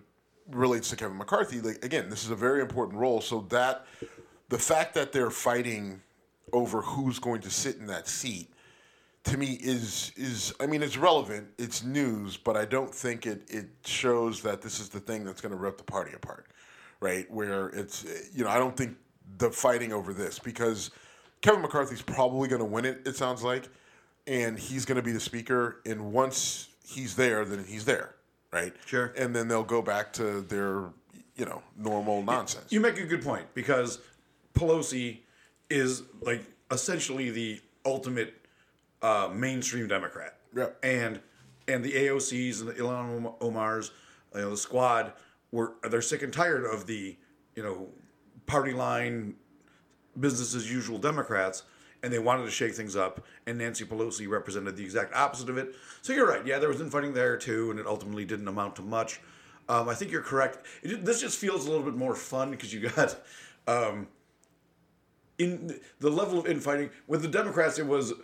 relates to Kevin McCarthy, like again, this is a very important role. So that the fact that they're fighting over who's going to sit in that seat to me is is I mean it's relevant, it's news, but I don't think it it shows that this is the thing that's going to rip the party apart, right? Where it's you know I don't think the fighting over this because Kevin McCarthy's probably going to win it. It sounds like, and he's going to be the speaker. And once he's there, then he's there, right? Sure. And then they'll go back to their you know normal nonsense. You make a good point because Pelosi is like essentially the ultimate uh, mainstream Democrat. Yeah. And and the AOCs and the Ilhan Omar's, you know, the squad were they're sick and tired of the you know party line business as usual Democrats, and they wanted to shake things up. And Nancy Pelosi represented the exact opposite of it. So you're right. Yeah, there was infighting there too, and it ultimately didn't amount to much. Um, I think you're correct. It, this just feels a little bit more fun because you got um, in the level of infighting with the Democrats. It was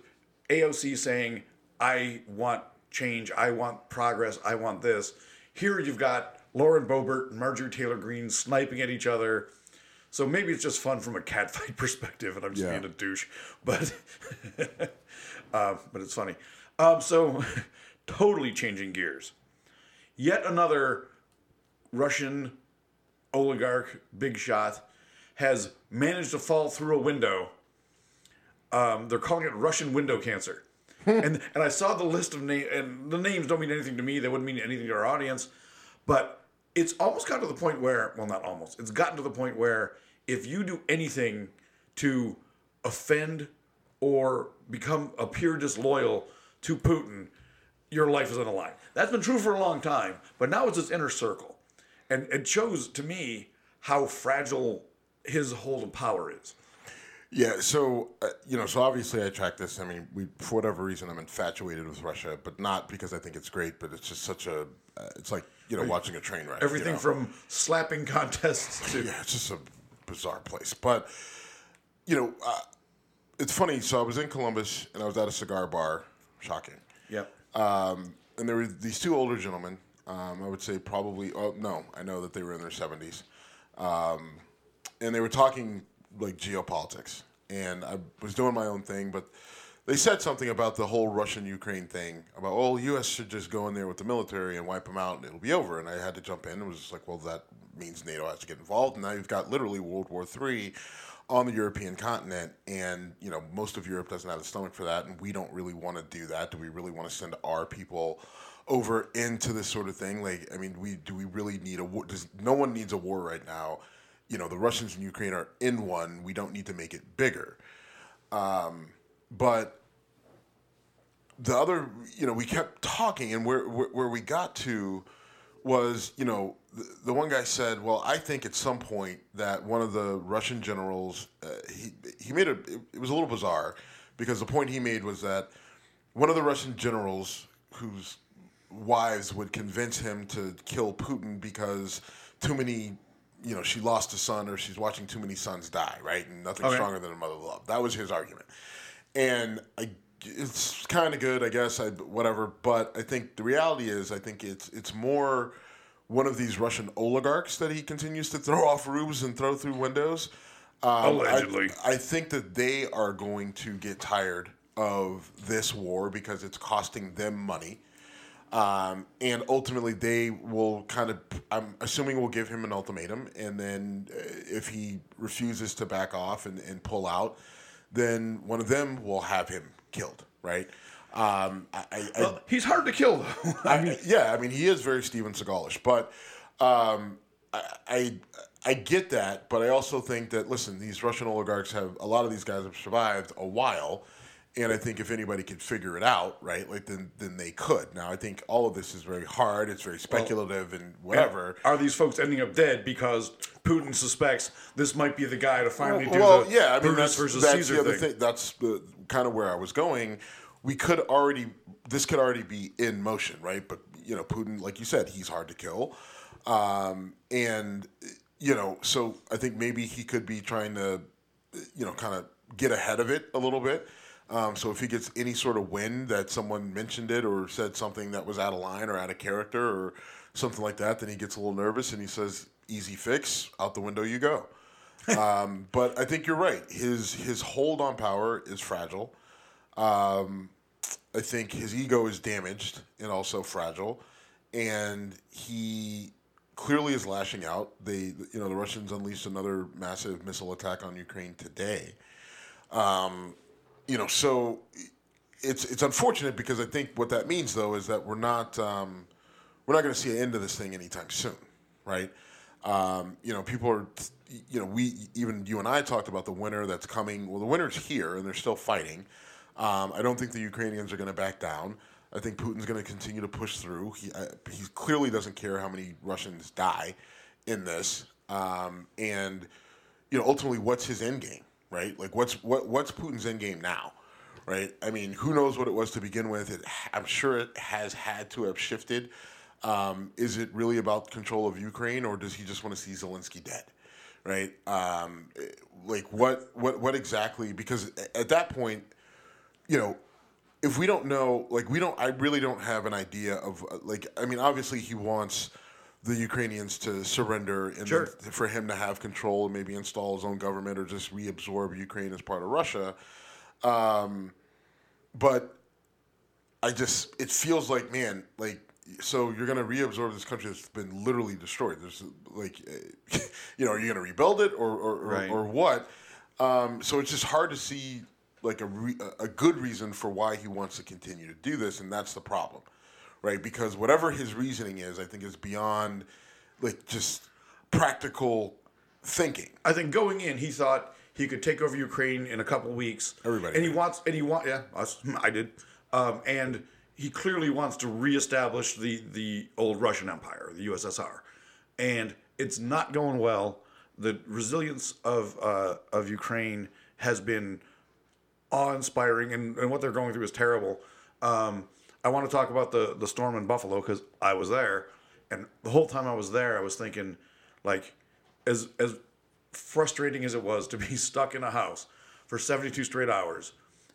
AOC saying, "I want change. I want progress. I want this." Here you've got Lauren Boebert and Marjorie Taylor Greene sniping at each other. So maybe it's just fun from a catfight [LAUGHS] perspective, and I'm just Yeah. being a douche, but [LAUGHS] uh, but it's funny. Um, so [LAUGHS] totally changing gears. Yet another Russian oligarch, big shot, has managed to fall through a window. Um, they're calling it Russian window cancer. and and I saw the list of names, and the names don't mean anything to me. They wouldn't mean anything to our audience. But it's almost gotten to the point where, well, not almost, it's gotten to the point where if you do anything to offend or become appear disloyal to Putin, your life is on the line. That's been true for a long time, but now it's this inner circle. And it shows to me how fragile his hold of power is. Yeah, so uh, you know, so obviously I track this. I mean, we for whatever reason I'm infatuated with Russia, but not because I think it's great, but it's just such a. Uh, it's like you know watching a train wreck. you Everything know? from slapping contests to [LAUGHS] yeah, it's just a bizarre place. But you know, uh, it's funny. So I was in Columbus and I was at a cigar bar. Shocking. yep. Um, and there were these two older gentlemen. Um, I would say probably. Oh no, I know that they were in their seventies, um, and they were talking like geopolitics. And I was doing my own thing, but they said something about the whole Russian Ukraine thing about oh, U.S. should just go in there with the military and wipe them out, and it'll be over. And I had to jump in. And was just like, well, that means NATO has to get involved. And now you've got literally World War Three on the European continent, and you know most of Europe doesn't have the stomach for that, and we don't really want to do that. Do we really want to send our people over into this sort of thing? Like, I mean, we do we really need a war? Does no one needs a war right now? You know, the Russians and Ukraine are in one. We don't need to make it bigger. Um, but the other, you know, we kept talking, and where where, where we got to was, you know, the, the one guy said, "Well, I think at some point that one of the Russian generals, uh, he he made a, it, it was a little bizarre, because the point he made was that one of the Russian generals whose wives would convince him to kill Putin because too many." You know, she lost a son, or she's watching too many sons die, right? And nothing Okay. stronger than a mother love. That was his argument and I, it's kind of good, I guess. I whatever, but I think the reality is, I think it's it's more one of these Russian oligarchs that he continues to throw [LAUGHS] off roofs and throw through windows. Um, Allegedly. I, I think that they are going to get tired of this war because it's costing them money. Um, and ultimately, they will kind of, I'm assuming, will give him an ultimatum. And then uh, if he refuses to back off and, and pull out, then one of them will have him killed, right? Um, I, I, I- he's hard to kill, though. [LAUGHS] Yeah, I mean, he is very Steven Seagalish, but um, I, I I get that, but I also think that listen, these Russian oligarchs have a lot of these guys have survived a while, and I think if anybody could figure it out, right, like then then they could. Now, I think all of this is very hard. It's very speculative and whatever. Are these folks ending up dead because Putin suspects this might be the guy to finally do well, the yeah, I mean Brutus that's, versus that's Caesar the other thing? thing. That's the, kind of where I was going. We could already, this could already be in motion, right? But you know, Putin, like you said, he's hard to kill, um, and you know, so I think maybe he could be trying to, you know, kind of get ahead of it a little bit. Um, so if he gets any sort of wind that someone mentioned it or said something that was out of line or out of character or something like that, then he gets a little nervous and he says, "Easy fix, out the window you go." [LAUGHS] um, but I think you're right. His his hold on power is fragile. Um, I think his ego is damaged and also fragile, and he clearly is lashing out. They, you know, the Russians unleashed another massive missile attack on Ukraine today. Um, you know, so it's it's unfortunate because I think what that means though is that we're not um, we're not going to see an end to this thing anytime soon, right? Um, you know, people are, you know, we even you and I talked about the winter that's coming. Well, the winter's here and they're still fighting. Um, I don't think the Ukrainians are going to back down. I think Putin's going to continue to push through. He uh, he clearly doesn't care how many Russians die in this, um, and you know, ultimately, what's his end game, right? Like, what's what what's Putin's end game now, right? I mean, who knows what it was to begin with? It, I'm sure it has had to have shifted. Um, is it really about control of Ukraine, or does he just want to see Zelensky dead, right? Um, like, what what what exactly? Because at that point, you know, if we don't know, like we don't, I really don't have an idea of, uh, like, I mean, obviously he wants the Ukrainians to surrender and Sure. then for him to have control and maybe install his own government or just reabsorb Ukraine as part of Russia. Um, but I just, it feels like, man, like, so you're going to reabsorb this country that's been literally destroyed. There's like, [LAUGHS] you know, are you going to rebuild it or, or, or, or what? Um, so it's just hard to see like a, re- a good reason for why he wants to continue to do this, and that's the problem, right? Because whatever his reasoning is, I think is beyond like just practical thinking. I think going in, he thought he could take over Ukraine in a couple weeks. Everybody and he wants, and he want, yeah, us, [LAUGHS] I did, um, and he clearly wants to reestablish the the old Russian Empire, the USSR, and it's not going well. The resilience of uh, of Ukraine has been awe-inspiring, and, and what they're going through is terrible. Um, I want to talk about the the storm in Buffalo because I was there, and the whole time I was there, I was thinking, like, as as frustrating as it was to be [LAUGHS] stuck in a house for 72 straight hours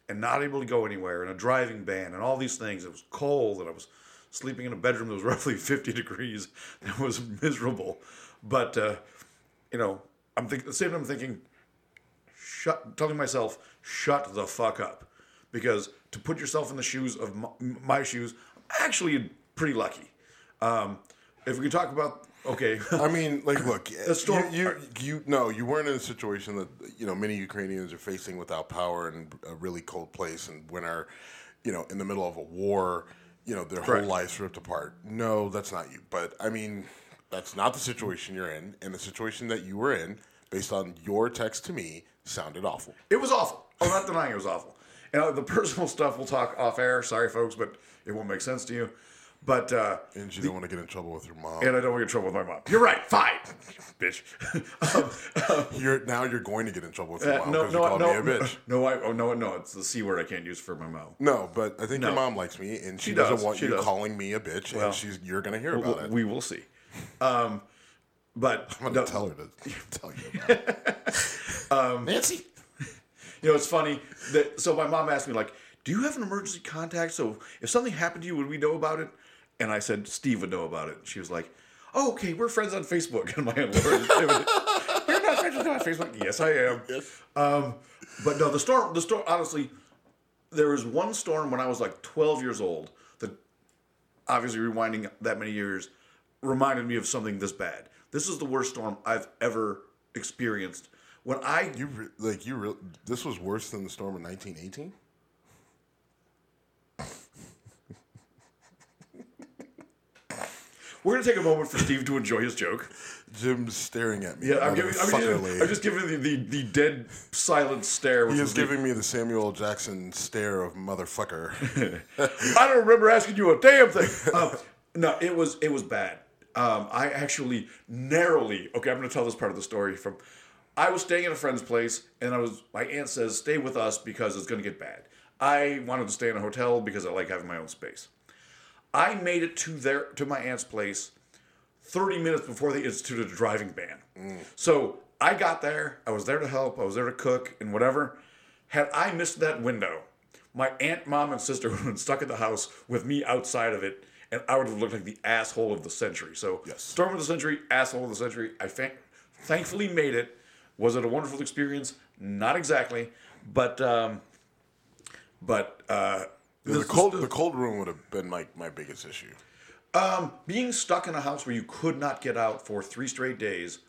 and not able to go anywhere and a driving ban and all these things. It was cold and I was sleeping in a bedroom that was [LAUGHS] roughly 50 degrees. [LAUGHS] It was miserable. But, uh, you know, I'm thinking the same I'm thinking, shut, telling myself, shut the fuck up. Because to put yourself in the shoes of my, my shoes, I'm actually pretty lucky. Um, if we could talk about, okay, I mean, like, look, [LAUGHS] storm- you, you, you, no, you weren't in a situation that you know many Ukrainians are facing without power in a really cold place and when are, you know, in the middle of a war, you know, their Correct. whole lives ripped apart. No, that's not you. But I mean, that's not the situation you're in, and the situation that you were in, based on your text to me, sounded awful. It was awful. I'm not denying it was awful. And the [LAUGHS] personal stuff we'll talk off air. Sorry, folks, but it won't make sense to you. But uh, And you don't want to get in trouble with your mom. and I don't want to get in trouble with my mom. You're right. Fine, [LAUGHS] bitch. [LAUGHS] um, You're now you're going to get in trouble with your uh, mom no, because you called no, me a bitch. no. I oh no, no. It's the c word I can't use for my mouth. No, but I think your mom likes me, and she, She doesn't want she you does. calling me a bitch, Well, and she's you're gonna hear about it. we will see. Um, but I'm gonna tell her to tell you about it. Um, Nancy. You know, it's funny that so my mom asked me like, "Do you have an emergency contact? So if something happened to you, would we know about it?" And I said, "Steve would know about it." She was like, oh, okay, we're friends on Facebook. [LAUGHS] And my landlord, you're not friends with me on Facebook. Yes, I am. Yes. Um, but no, the storm, the storm, honestly, there was one storm when I was like 12 years old that obviously rewinding that many years reminded me of something this bad. This is the worst storm I've ever experienced. When I You re- like you re- this was worse than the storm in 1918. we're gonna take a moment for Steve to enjoy his joke. Jim's staring at me. Yeah, I'm, giving, I'm, giving, I'm just giving the, the, the dead silent stare. He is giving me the Samuel L. Jackson stare of motherfucker. [LAUGHS] I don't remember asking you a damn thing. Um, no, it was it was bad. Um, I actually narrowly. Okay, I'm going to tell this part of the story. From I was staying at a friend's place, and I was. My aunt says, "Stay with us because it's going to get bad." I wanted to stay in a hotel because I like having my own space. I made it to their to my aunt's place 30 minutes before they instituted a driving ban. Mm. So I got there. I was there to help. I was there to cook and whatever. Had I missed that window, my aunt, mom, and sister [LAUGHS] would have been stuck in the house with me outside of it, and I would have looked like the asshole of the century. So, Yes. storm of the century, asshole of the century. I fa- thankfully made it. Was it a wonderful experience? Not exactly, but um, but uh, the cold the cold room would have been my, my biggest issue. being stuck in a house where you could not get out for three straight days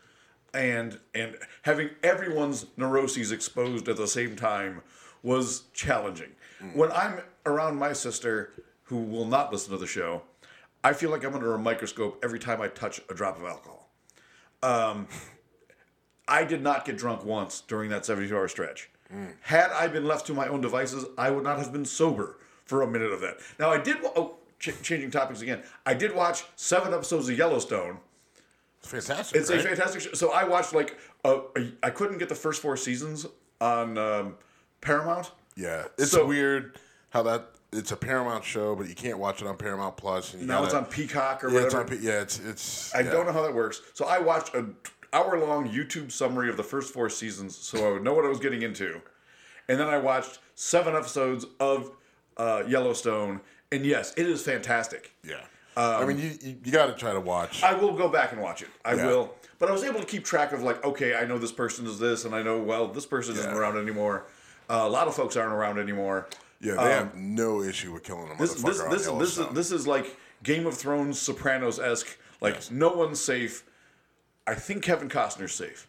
and and having everyone's neuroses exposed at the same time was challenging. When I'm around my sister, who will not listen to the show, I feel like I'm under a microscope every time I touch a drop of alcohol. Um, I did not get drunk once during that 72 hour stretch. Had I been left to my own devices, I would not have been sober for a minute of that. Now, I did, oh, ch- changing topics again, I did watch seven episodes of Yellowstone. It's fantastic. It's right? a fantastic show. So I watched like, a, a, I couldn't get the first four seasons on um, Paramount. Yeah, it's So- weird how that it's a Paramount show, but you can't watch it on Paramount Plus. And you Now gotta- it's on Peacock or Yeah, it's whatever. on. Yeah, it's it's. I yeah. don't know how that works. So I watched an hour long YouTube summary of the first four seasons so I would know what I was getting into. And then I watched seven episodes of uh, Yellowstone. And yes, it is fantastic. Yeah, I mean, you you, you got to try to watch. I will go back and watch it. I Yeah. will. But I was able to keep track of, like, okay, I know this person is this, and I know, well, this person isn't around anymore. Uh, a lot of folks aren't around anymore. yeah, they have no issue with killing a um, This, motherfucker this, this, this, is, this is like Game of Thrones, Sopranos esque. Like, Yes. no one's safe. I think Kevin Costner's safe.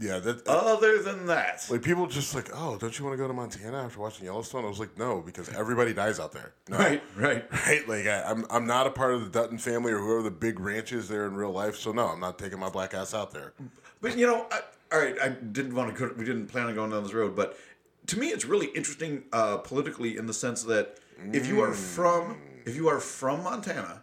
yeah, that. Other than that, like people just like, oh, don't you want to go to Montana after watching Yellowstone? I was like, no, because everybody dies out there. No. right, right. [LAUGHS] Right, like I, I'm, I'm not a part of the Dutton family or whoever the big ranch is there in real life. So no, I'm not taking my black ass out there. But you know, I, all right, I didn't want to go. We didn't plan on going down this road, but to me, it's really interesting uh, politically in the sense that if you are from if you are from Montana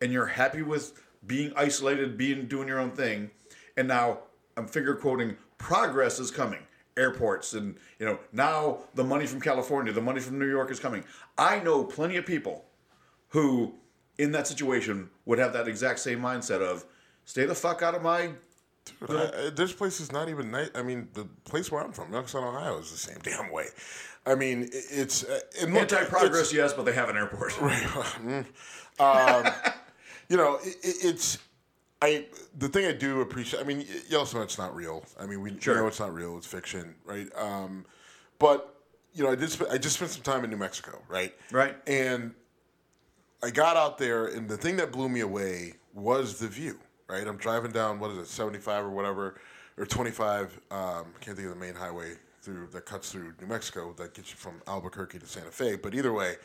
and you're happy with being isolated, being doing your own thing, and now I'm finger quoting progress is coming. Airports and you know now the money from California, the money from New York is coming. I know plenty of people who, in that situation, would have that exact same mindset of stay the fuck out of my Dude, I, I- this place is not even nice. I mean, the place where I'm from, Youngstown, Ohio, is the same damn way. I mean, it's uh, Anti-progress, yes, but they have an airport. Right. [LAUGHS] [LAUGHS] um, you know, it, it, it's I the thing I do appreciate. I mean, you also Yellowstone, it's not real. I mean, we Sure. know it's not real. It's fiction, right? Um, but you know, I did. Sp- I just spent some time in New Mexico, right? Right. And I got out there, and the thing that blew me away was the view. Right, I'm driving down what is it, 75 or whatever, or 25. Um, I can't think of the main highway through that cuts through New Mexico that gets you from Albuquerque to Santa Fe. But either way,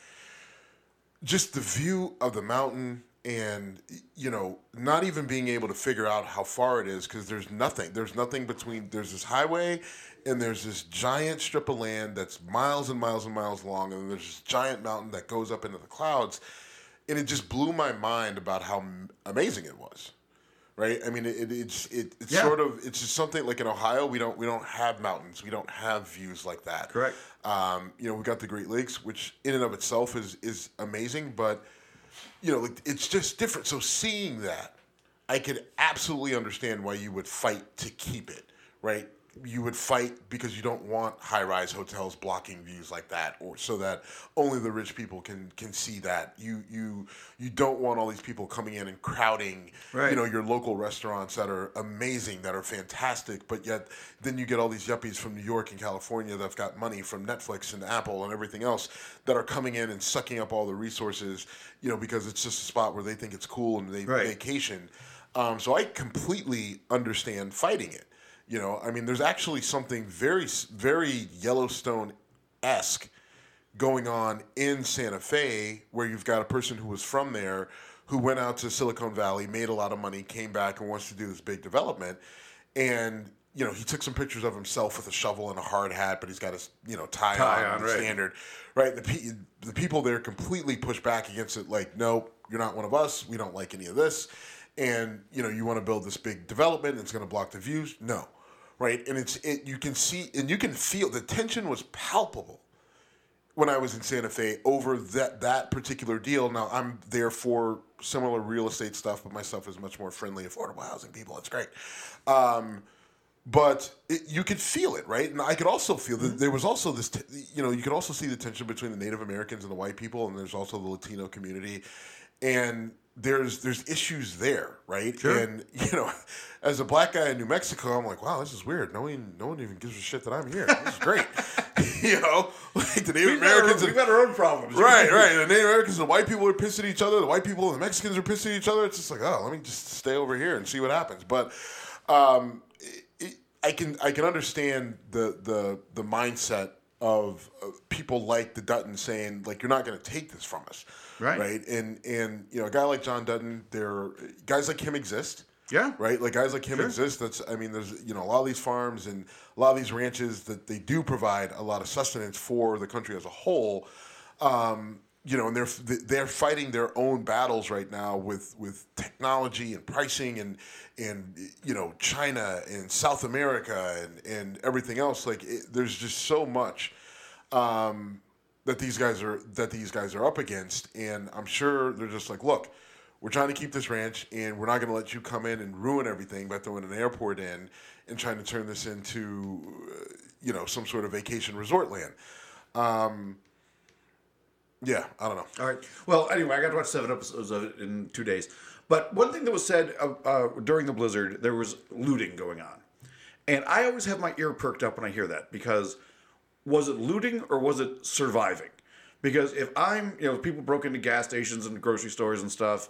just the view of the mountain and you know not even being able to figure out how far it is because there's nothing there's nothing between there's this highway and there's this giant strip of land that's miles and miles and miles long and there's this giant mountain that goes up into the clouds and it just blew my mind about how amazing it was right i mean it, it, it's it, it's Yeah. sort of it's just something like in ohio we don't we don't have mountains we don't have views like that Correct. um, you know, we've got the Great Lakes, which in and of itself is is amazing, but you know, like, it's just different. So seeing that, I could absolutely understand why you would fight to keep it, right? You would fight because you don't want high-rise hotels blocking views like that, or so that only the rich people can can see that. You you you don't want all these people coming in and crowding, Right. you know, your local restaurants that are amazing, that are fantastic, but yet then you get all these yuppies from New York and California that've got money from Netflix and Apple and everything else that are coming in and sucking up all the resources, you know, because it's just a spot where they think it's cool and they Right. vacation. Um, so I completely understand fighting it. You know, I mean, there's actually something very, very Yellowstone esque going on in Santa Fe where you've got a person who was from there who went out to Silicon Valley, made a lot of money, came back and wants to do this big development. And, you know, he took some pictures of himself with a shovel and a hard hat, but he's got his, you know, tie, Tie on, on, right. standard. Right? The, pe- the people there completely push back against it, like, no, you're not one of us. We don't like any of this. And, you know, you want to build this big development, it's going to block the views. No. Right? And it's, it, you can see, and you can feel the tension was palpable when I was in Santa Fe over that that particular deal. Now I'm there for similar real estate stuff, but my stuff is much more friendly, affordable housing people. It's great. Um, but it, you could feel it, right? And I could also feel that there was also this, t- you know, you could also see the tension between the Native Americans and the white people, and there's also the Latino community, and there's there's issues there, right? Sure. And [LAUGHS] you know, as a black guy in New Mexico, I'm like, wow, this is weird. No one, no one even gives a shit that I'm here. This is great. [LAUGHS] you know, [LAUGHS] like the Native We've got, our, Americans. we've got our own problems. Right, right. The Native Americans and the white people are pissing at each other. The white people and the Mexicans are pissing at each other. It's just like, oh, let me just stay over here and see what happens. But um, it, it, I can I can understand the the the mindset of uh, people like the Dutton saying like, you're not going to take this from us, Right. Right. And and you know, a guy like John Dutton, there guys like him exist. Yeah. Right. Like guys like him Sure. exist. That's I mean, there's you know a lot of these farms and a lot of these ranches that they do provide a lot of sustenance for the country as a whole. Um, you know, and they're they're fighting their own battles right now with with technology and pricing and and you know China and South America and and everything else. Like it, there's just so much um, that these guys are that these guys are up against, and I'm sure they're just like, look, we're trying to keep this ranch, and we're not going to let you come in and ruin everything by throwing an airport in and trying to turn this into, uh, you know, some sort of vacation resort land. Um, yeah, I don't know. All right. Well, anyway, I got to watch seven episodes of it in two days. But one thing that was said uh, uh, during the blizzard, there was looting going on, and I always have my ear perked up when I hear that because was it looting or was it surviving? Because if I'm, you know, people broke into gas stations and grocery stores and stuff,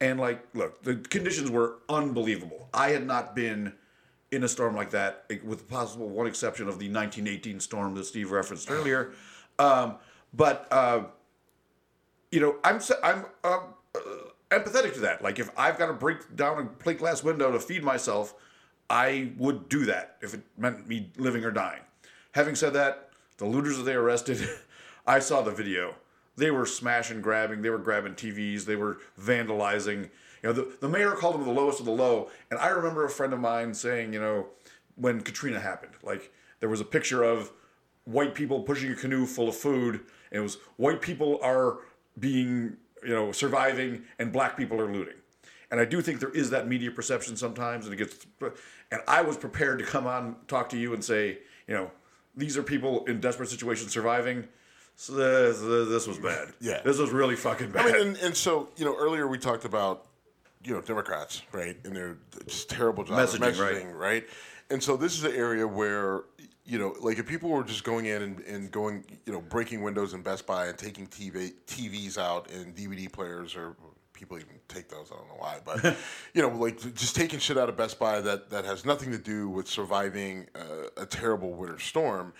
and like, look, the conditions were unbelievable. I had not been in a storm like that, with possible one exception of the 1918 storm that Steve referenced earlier. Um, but uh, you know, I'm I'm uh, uh, empathetic to that. Like, if I've got to break down a plate glass window to feed myself, I would do that if it meant me living or dying. Having said that, the looters that they arrested, [LAUGHS] I saw the video. They were smashing, grabbing. They were grabbing TVs. They were vandalizing. You know, the, the mayor called them the lowest of the low. And I remember a friend of mine saying, you know, when Katrina happened, like there was a picture of white people pushing a canoe full of food, and it was white people are being, you know, surviving, and black people are looting. And I do think there is that media perception sometimes, and it gets. And I was prepared to come on, talk to you, and say, you know, these are people in desperate situations surviving. So this, this was bad. Yeah. this was really fucking bad. I mean, and, and so you know, earlier we talked about you know Democrats, right, and their just terrible job Messaging, messaging, right. And so this is an area where you know, like if people were just going in and, and going, you know, breaking windows in Best Buy and taking TV TVs out and DVD players or people even take those. I don't know why, but [LAUGHS] you know, like just taking shit out of Best Buy that that has nothing to do with surviving uh, a terrible winter storm.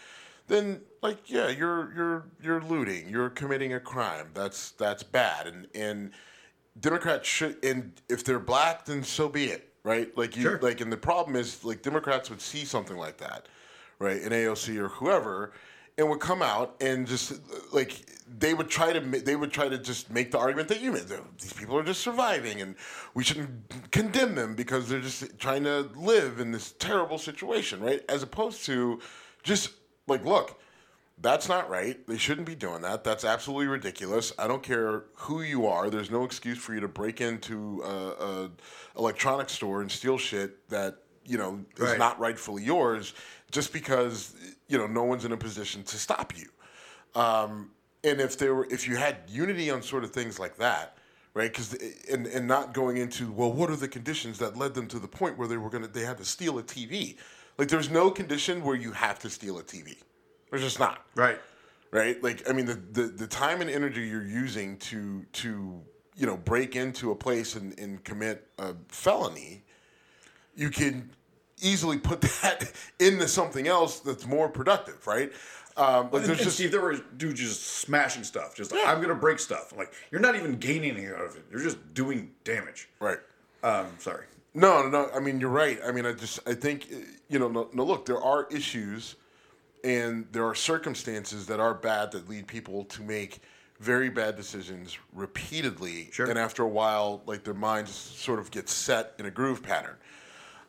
Then, like, yeah, you're you're you're looting. You're committing a crime. That's that's bad. And and Democrats should, and if they're black, then so be it, right? Like you, Sure. like, and the problem is, like, Democrats would see something like that, right, in AOC or whoever, and would come out and just like they would try to, they would try to just make the argument that you made. that These people are just surviving, and we shouldn't condemn them because they're just trying to live in this terrible situation, right? As opposed to just like, look, that's not right. They shouldn't be doing that. That's absolutely ridiculous. I don't care who you are. There's no excuse for you to break into a, a electronics store and steal shit that you know is Right. not rightfully yours, just because you know no one's in a position to stop you. Um, and if there were, if you had unity on sort of things like that, right? Because and and not going into well, what are the conditions that led them to the point where they were gonna they had to steal a TV? Like, there's no condition where you have to steal a TV. There's just not Right. right? Like, I mean, the, the, the time and energy you're using to to you know break into a place and, and commit a felony, you can easily put [LAUGHS] that into something else that's more productive, right? Um, like, And, there's and just Steve, there were dudes just smashing stuff. Just like, I'm gonna break stuff. Like you're not even gaining anything out of it. You're just doing damage. right. Um, sorry. No, no, no. I mean, you're right. I mean, I just, I think, uh, you know, no, no, look, there are issues and there are circumstances that are bad that lead people to make very bad decisions repeatedly. Sure. And after a while, like their minds sort of get set in a groove pattern.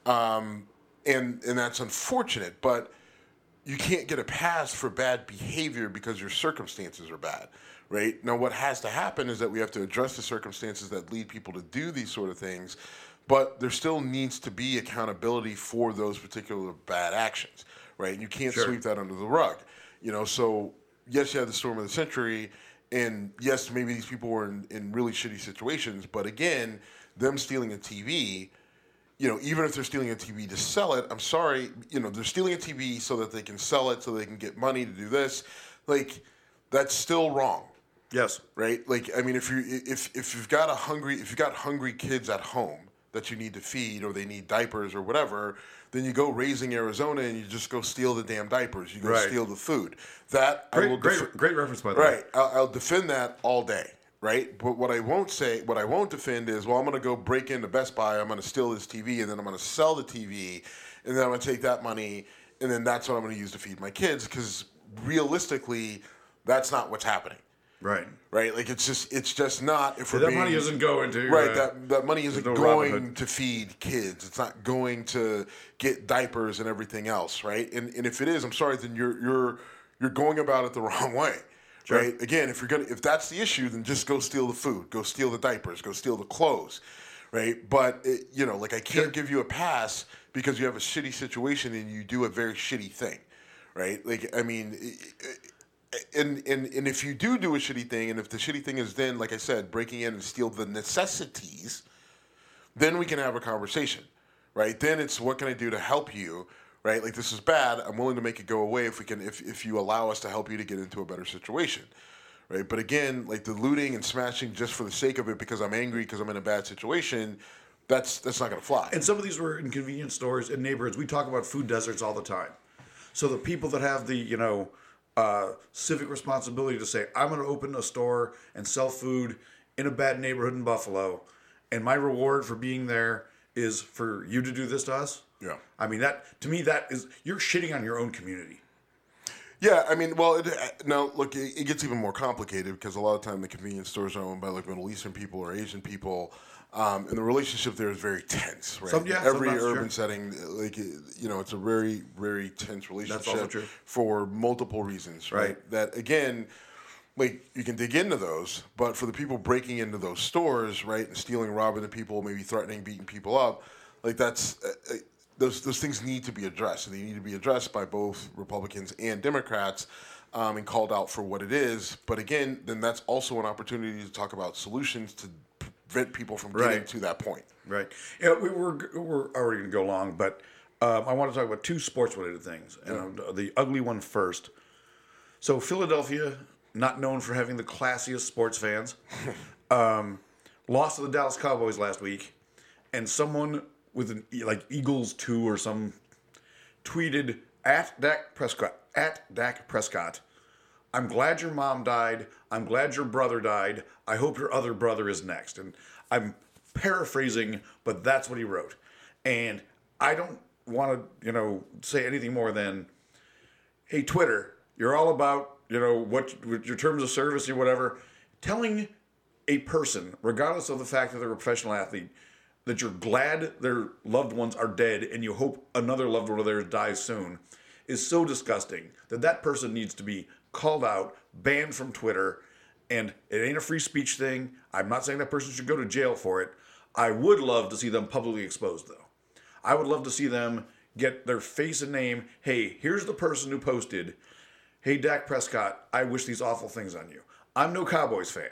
Um, and, and that's unfortunate, but you can't get a pass for bad behavior because your circumstances are bad, right? Now, what has to happen is that we have to address the circumstances that lead people to do these sort of things, but there still needs to be accountability for those particular bad actions, right? And you can't Sure. sweep that under the rug, you know. So, yes, you had the storm of the century, and yes, maybe these people were in, in really shitty situations, but again, them stealing a TV you know, even if they're stealing a TV to sell it, I'm sorry, you know, they're stealing a TV so that they can sell it, so they can get money to do this. Like, that's still wrong, Yes. right? Like, I mean, if you if if you've got a hungry if you've got hungry kids at home that you need to feed or they need diapers or whatever, then you go raising Arizona and you just go steal the damn diapers. You go Right. steal the food. That I will Great, defer- great, great reference by the way. Right. I'll, I'll defend that all day. Right. But what I won't say, what I won't defend is, well, I'm going to go break into Best Buy. I'm going to steal this TV, and then I'm going to sell the TV, and then I'm going to take that money, and then that's what I'm going to use to feed my kids. Because realistically, that's not what's happening. Right. Right. Like it's just, it's just not. If we're That being, money isn't going to Right, uh, that that money isn't no going to feed kids. It's not going to get diapers and everything else, right? And and if it is, I'm sorry, then you're you're you're going about it the [LAUGHS] wrong way. Right? Again, if you're gonna if that's the issue, then just go steal the food, go steal the diapers, go steal the clothes. Right? But it, you know, like I can't give you a pass because you have a shitty situation and you do a very shitty thing. Right? Like I mean, and, and and if you do do a shitty thing, and if the shitty thing is then, like I said, breaking in and steal the necessities, then we can have a conversation, right? Then it's what can I do to help you, right? Like this is bad. I'm willing to make it go away if we can, if if you allow us to help you to get into a better situation, right? But again, like the looting and smashing just for the sake of it because I'm angry because I'm in a bad situation, that's that's not gonna fly. And some of these were in convenience stores in neighborhoods. We talk about food deserts all the time. So the people that have the, you know, uh, civic responsibility to say, I'm going to open a store and sell food in a bad neighborhood in Buffalo, and my reward for being there is for you to do this to us. Yeah. I mean that to me that is you're shitting on your own community. Yeah, I mean, well, it, now look, it, it gets even more complicated because a lot of time the convenience stores are owned by like Middle Eastern people or Asian people, um, and the relationship there is very tense, right? Some- yeah, Every urban sure. setting, like you know, it's a very, very tense relationship true. for multiple reasons, right? Right. That again, like you can dig into those, but for the people breaking into those stores, right, and stealing, robbing the people, maybe threatening, beating people up, like that's. Uh, uh, those, those things need to be addressed, and they need to be addressed by both Republicans and Democrats, um, and called out for what it is. But again, then that's also an opportunity to talk about solutions to prevent people from getting Right. to that point. Right. Yeah, we were we're already going to go long, but um, I want to talk about two sports related things. And uh, the ugly one first. So Philadelphia, not known for having the classiest sports fans, [LAUGHS] um, lost to the Dallas Cowboys last week, and someone with an like Eagles two or some tweeted at Dak Prescott at Dak Prescott. I'm glad your mom died. I'm glad your brother died. I hope your other brother is next. And I'm paraphrasing, but that's what he wrote. And I don't want to, you know, say anything more than, hey, Twitter, you're all about, you know, what, what your terms of service or whatever. Telling a person, regardless of the fact that they're a professional athlete, that you're glad their loved ones are dead and you hope another loved one of theirs dies soon is so disgusting that that person needs to be called out, banned from Twitter, and it ain't a free speech thing. I'm not saying that person should go to jail for it. I would love to see them publicly exposed, though. I would love to see them get their face and name. Hey, here's the person who posted, Hey, Dak Prescott, I wish these awful things on you. I'm no Cowboys fan.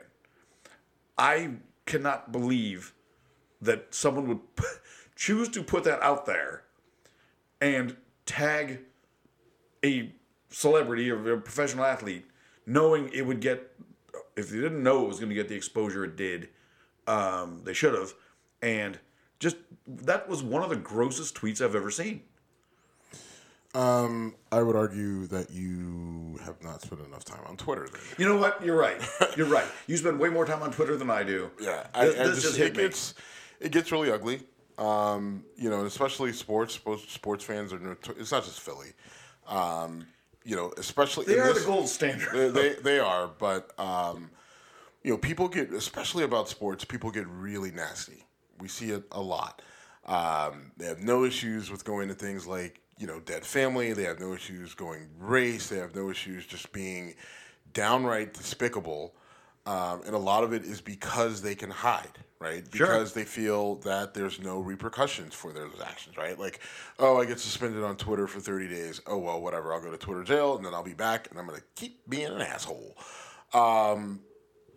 I cannot believe that someone would choose to put that out there and tag a celebrity or a professional athlete, knowing it would get, if they didn't know it was going to get the exposure it did, um, they should have. And just that was one of the grossest tweets I've ever seen. Um, I would argue that you have not spent enough time on Twitter. Then. You know what? You're right. You're right. You spend way more time on Twitter than I do. Yeah, I, this, I this just, just hit it me. gets it gets really ugly. Um, you know, especially sports. Sports, sports fans are. noto- It's not just Philly. Um, you know, especially They in are this- the gold standard. they, they they are, but um, you know, people get especially about sports. People get really nasty. We see it a lot. Um, they have no issues with going to things like you know dead family. They have no issues going race. They have no issues just being downright despicable. Um, and a lot of it is because they can hide, right? Sure. Because they feel that there's no repercussions for their actions, right? Like, oh, I get suspended on Twitter for 30 days. Oh, well, whatever. I'll go to Twitter jail and then I'll be back and I'm going to keep being an asshole. Um,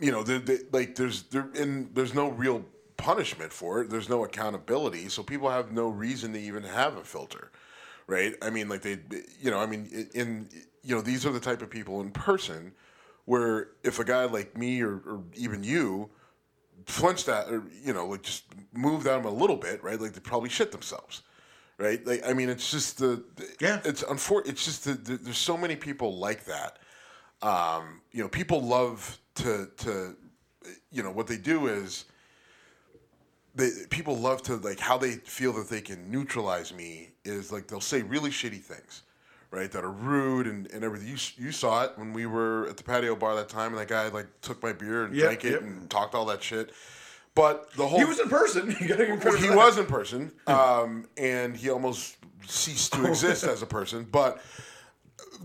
you know, they they like there's there and there's no real punishment for it. There's no accountability, so people have no reason to even have a filter, right? I mean, like they, you know, I mean, in you know, these are the type of people in person where if a guy like me or, or even you flinched that or you know like just move them a little bit right? Like they probably shit themselves right? Like i mean it's just the, the Yeah. it's unfor- it's just the, the, there's so many people like that. Um, you know people love to to you know what they do is they people love to like how they feel that they can neutralize me is like they'll say really shitty things right that are rude and, and everything you, you saw it when we were at the patio bar that time and that guy like took my beer and Yep, drank it yep. and talked all that shit but the whole He was in person. [LAUGHS] You gotta give him well, credit he that. was in person, um, and he almost ceased to exist as a person. [LAUGHS] But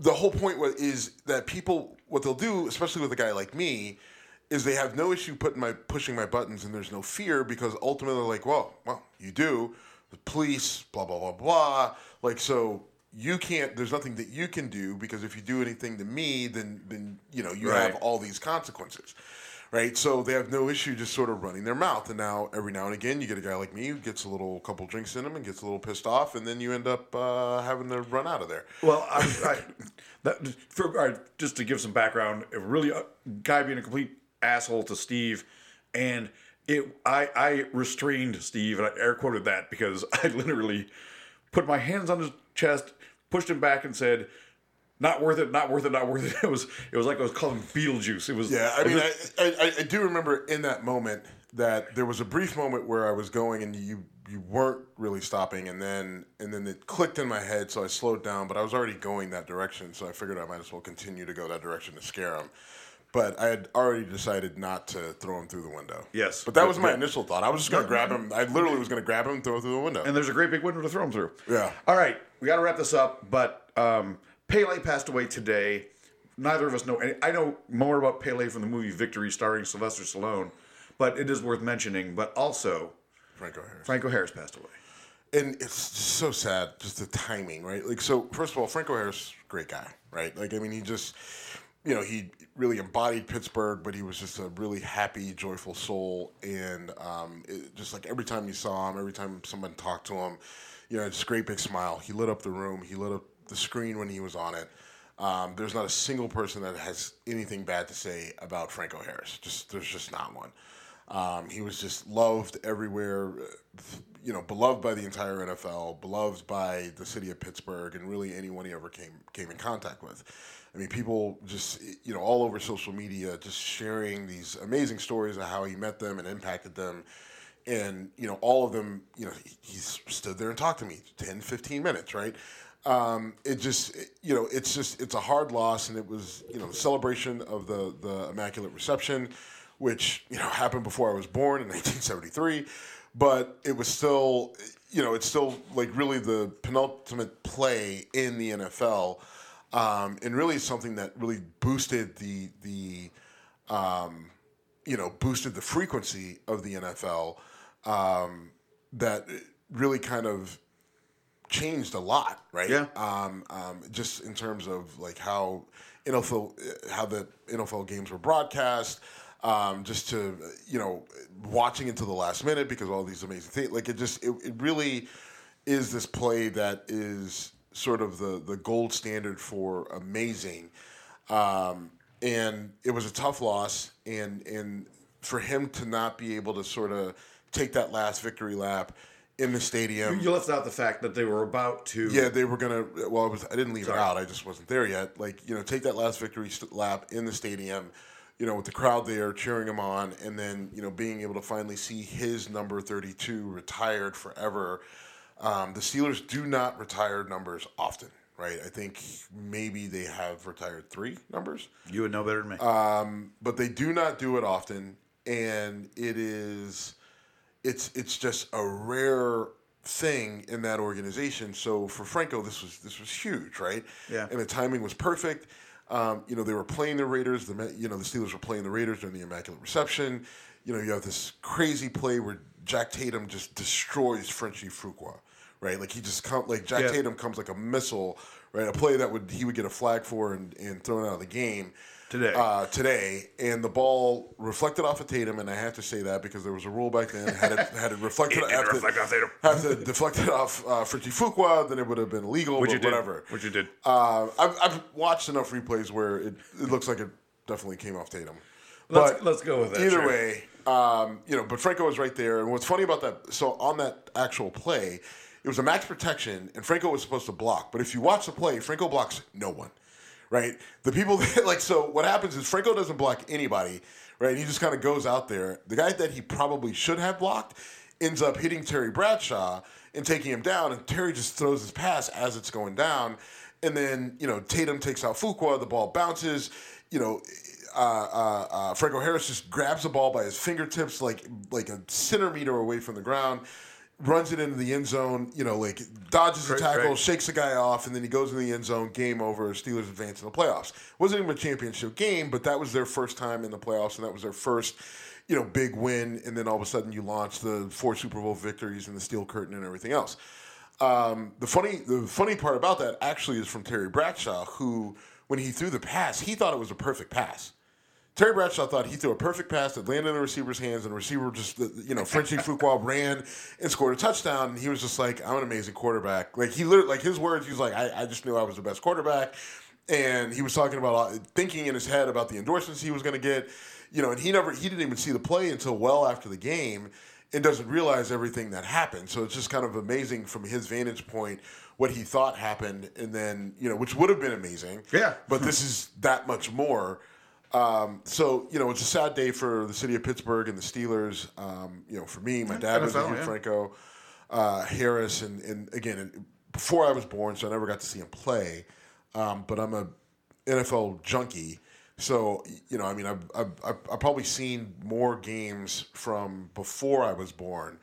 the whole point was, is that people, what they'll do, especially with a guy like me, is they have no issue putting my pushing my buttons, and there's no fear because ultimately, they're like, well, well, you do, the police, blah blah blah blah, like so. You can't. There's nothing that you can do because if you do anything to me, then then you know you have all these consequences right? So they have no issue just sort of running their mouth. And now, every now and again, you get a guy like me who gets a little couple drinks in him and gets a little pissed off, and then you end up uh, having to run out of there. Well, I, I, [LAUGHS] that, for, right, just to give some background, a really a guy being a complete asshole to Steve, and it, I, I restrained Steve, and I air quoted that because [LAUGHS] I literally put my hands on his chest, pushed him back, and said, "Not worth it, not worth it, not worth it." [LAUGHS] It was, it was like I was calling Beetlejuice. It was, Yeah, I mean, was- I, I, I do remember in that moment that there was a brief moment where I was going and you you weren't really stopping, and then and then it clicked in my head, so I slowed down, but I was already going that direction, so I figured I might as well continue to go that direction to scare him. But I had already decided not to throw him through the window. Yes. but that was my initial thought. I was just going to grab him. I literally was going to grab him, and throw him through the window. and there's a great big window to throw him through. Yeah. All right, we got to wrap this up. But um, Pele passed away today. Neither of us know. Any, I know more about Pele from the movie Victory, starring Sylvester Stallone, but it is worth mentioning. But also, Franco Harris. Franco Harris passed away. and it's just so sad, just the timing, right? Like, so first of all, Franco Harris, great guy, right? Like, I mean, he just, you know, he really embodied Pittsburgh, but he was just a really happy, joyful soul, and um, it, just like every time you saw him, every time someone talked to him, you know, just great big smile. He lit up the room. He lit up the screen when he was on it. Um, there's not a single person that has anything bad to say about Franco Harris. Just there's just not one. Um, he was just loved everywhere, uh, you know, beloved by the entire NFL, beloved by the city of Pittsburgh, and really anyone he ever came came in contact with. I mean, people just you know all over social media just sharing these amazing stories of how he met them and impacted them. And you know, all of them, you know, he, he stood there and talked to me 10, 15 minutes, right? Um, it just, it- you know, it's just, it's a hard loss, and it was, you know, the celebration of the the Immaculate Reception, which you know happened before I was born in [LAUGHS] 1973, but it was still, you know, it's still like really the penultimate play in the NFL, um, and really something that really boosted the the um, you know, boosted the frequency of the NFL. Um, that really kind of changed a lot, right? Yeah. Um, um, just in terms of like how NFL, how the NFL games were broadcast. Um, just to you know, watching until the last minute because all these amazing things. Like it just, it, it really is this play that is sort of the the gold standard for amazing. Um, and it was a tough loss, and and for him to not be able to sort of take that last victory lap in the stadium. You left out the fact that they were about to. Yeah, they were gonna. Well, I was. I didn't leave it out. I just wasn't there yet. Like you know, take that last victory lap in the stadium. You know, with the crowd there cheering him on, and then you know being able to finally see his number thirty-two retired forever. Um, the Steelers do not retire numbers often, right? I think maybe they have retired three numbers You would know better than me. but they do not do it often, and it is, it's it's just a rare thing in that organization. So for Franco, this was this was huge, right? Yeah. And the timing was perfect. Um, you know, they were playing the Raiders. The you know the Steelers were playing the Raiders during the Immaculate Reception. You know, you have this crazy play where Jack Tatum just destroys Frenchie Fuqua, right? Like he just come like Jack Yeah. Tatum comes like a missile, right? A play that would he would get a flag for and, and thrown out of the game Today. uh, today, and the ball reflected off of Tatum, and I have to say that because there was a rule back then had it had it reflected [LAUGHS] It to- reflect off Tatum. have to deflect it off uh, Frenchie Fuqua, then it would have been illegal, Which you did. whatever. Which you did. Uh, I've, I've watched enough replays where it, it looks like it definitely came off Tatum. Let's- but let's go with that, Either sure. way, um, you know, but Franco was right there. And what's funny about that? So on that actual play, it was a max protection, and Franco was supposed to block. But if you watch the play, Franco blocks no one. Right, the people [LAUGHS] that, like so. What happens is Franco doesn't block anybody, right? He just kind of goes out there. The guy that he probably should have blocked ends up hitting Terry Bradshaw and taking him down, and Terry just throws his pass as it's going down, and then you know Tatum takes out Fuqua, the ball bounces, you know. Uh, uh, uh, Franco Harris just grabs the ball by his fingertips, like like a centimeter away from the ground, runs it into the end zone. You know, like dodges the Great, tackle, shakes the guy off, and then he goes in the end zone. Game over. Steelers advance in the playoffs. wasn't even a championship game, but that was their first time in the playoffs, and that was their first, you know, big win. And then all of a sudden, you launch the four Super Bowl victories and the steel curtain and everything else. Um, the funny, the funny part about that actually is from Terry Bradshaw, who, when he threw the pass, he thought it was a perfect pass. Terry Bradshaw thought he threw a perfect pass that landed in the receiver's hands, and the receiver just, you know, Frenchie [LAUGHS] Fuqua ran and scored a touchdown. And he was just like, "I'm an amazing quarterback." Like he literally, like his words, he was like, "I, I just knew I was the best quarterback," and he was talking about uh, thinking in his head about the endorsements he was going to get, you know, and he never, he didn't even see the play until well after the game, and doesn't realize everything that happened. So it's just kind of amazing from his vantage point what he thought happened, and then you know, which would have been amazing. Yeah. but this is that much more. Um, so you know, it's a sad day for the city of Pittsburgh and the Steelers. Um, you know, for me, my dad was a NFL, huge yeah. Franco uh, Harris, and, and again, it- before I was born, so I never got to see him play. Um, but I'm a NFL junkie, so you know, I mean, I've, I've, I've I've probably seen more games from before I was born.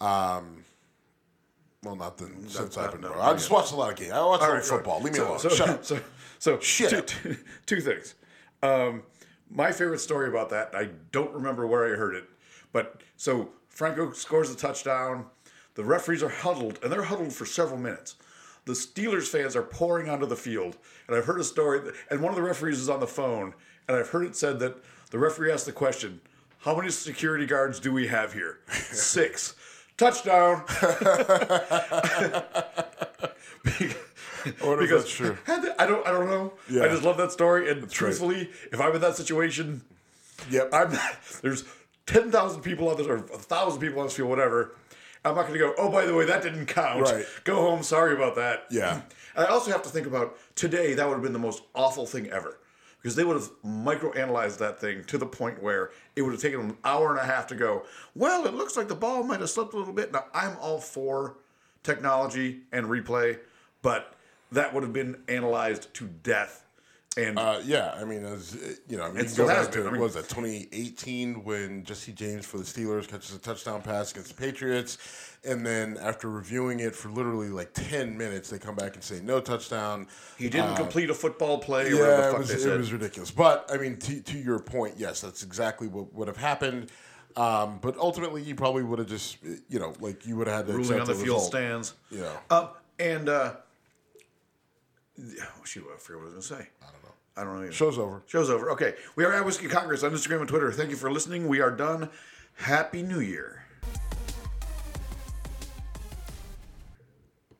Um, well, not than since I've been no, born. not I just watched a lot of games. I watched a lot of football. Leave me so, alone. So, Shut up. So, so Shut two, two- two things. Um, my favorite story about that, I don't remember where I heard it, but so Franco scores a touchdown. The referees are huddled, and they're huddled for several minutes. The Steelers fans are pouring onto the field, and I've heard a story, that, and one of the referees is on the phone, and I've heard it said that the referee asked the question, "How many security guards do we have here?" [LAUGHS] Six. Touchdown. [LAUGHS] [LAUGHS] Because that's true. I don't, I don't know. Yeah. I just love that story. And right. truthfully, if I'm in that situation, Yep. I'm [LAUGHS] there's ten thousand people on this or a thousand people on this field, whatever. I'm not going to go. Oh, by the way, that didn't count. Right. Go home. Sorry about that. Yeah. [CLEARS THROAT] And I also have to think about today. That would have been the most awful thing ever, because they would have microanalyzed that thing to the point where it would have taken them an hour and a half to go. Well, it looks like the ball might have slipped a little bit. Now I'm all for technology and replay, but that would have been analyzed to death. And Uh, yeah, I mean, as uh, you know, I mean, you still go has back been. to I mean- was that 2018 when Jesse James for the Steelers catches a touchdown pass against the Patriots, and then after reviewing it for literally like 10 minutes, they come back and say no touchdown. he didn't complete a football play or Yeah, whatever the it was, it was ridiculous. But I mean, to, to your point, yes, that's exactly what would have happened. Um, but ultimately, you probably would have just, you know, like you would have had to ruling on the field result. stands. Yeah. Um, And uh, oh, [SIGHS] shoot, I forget what I was going to say. I don't know. I don't know. Either. Show's over. Show's over. Okay, we are at Whiskey Congress on Instagram and Twitter. Thank you for listening. We are done. Happy New Year.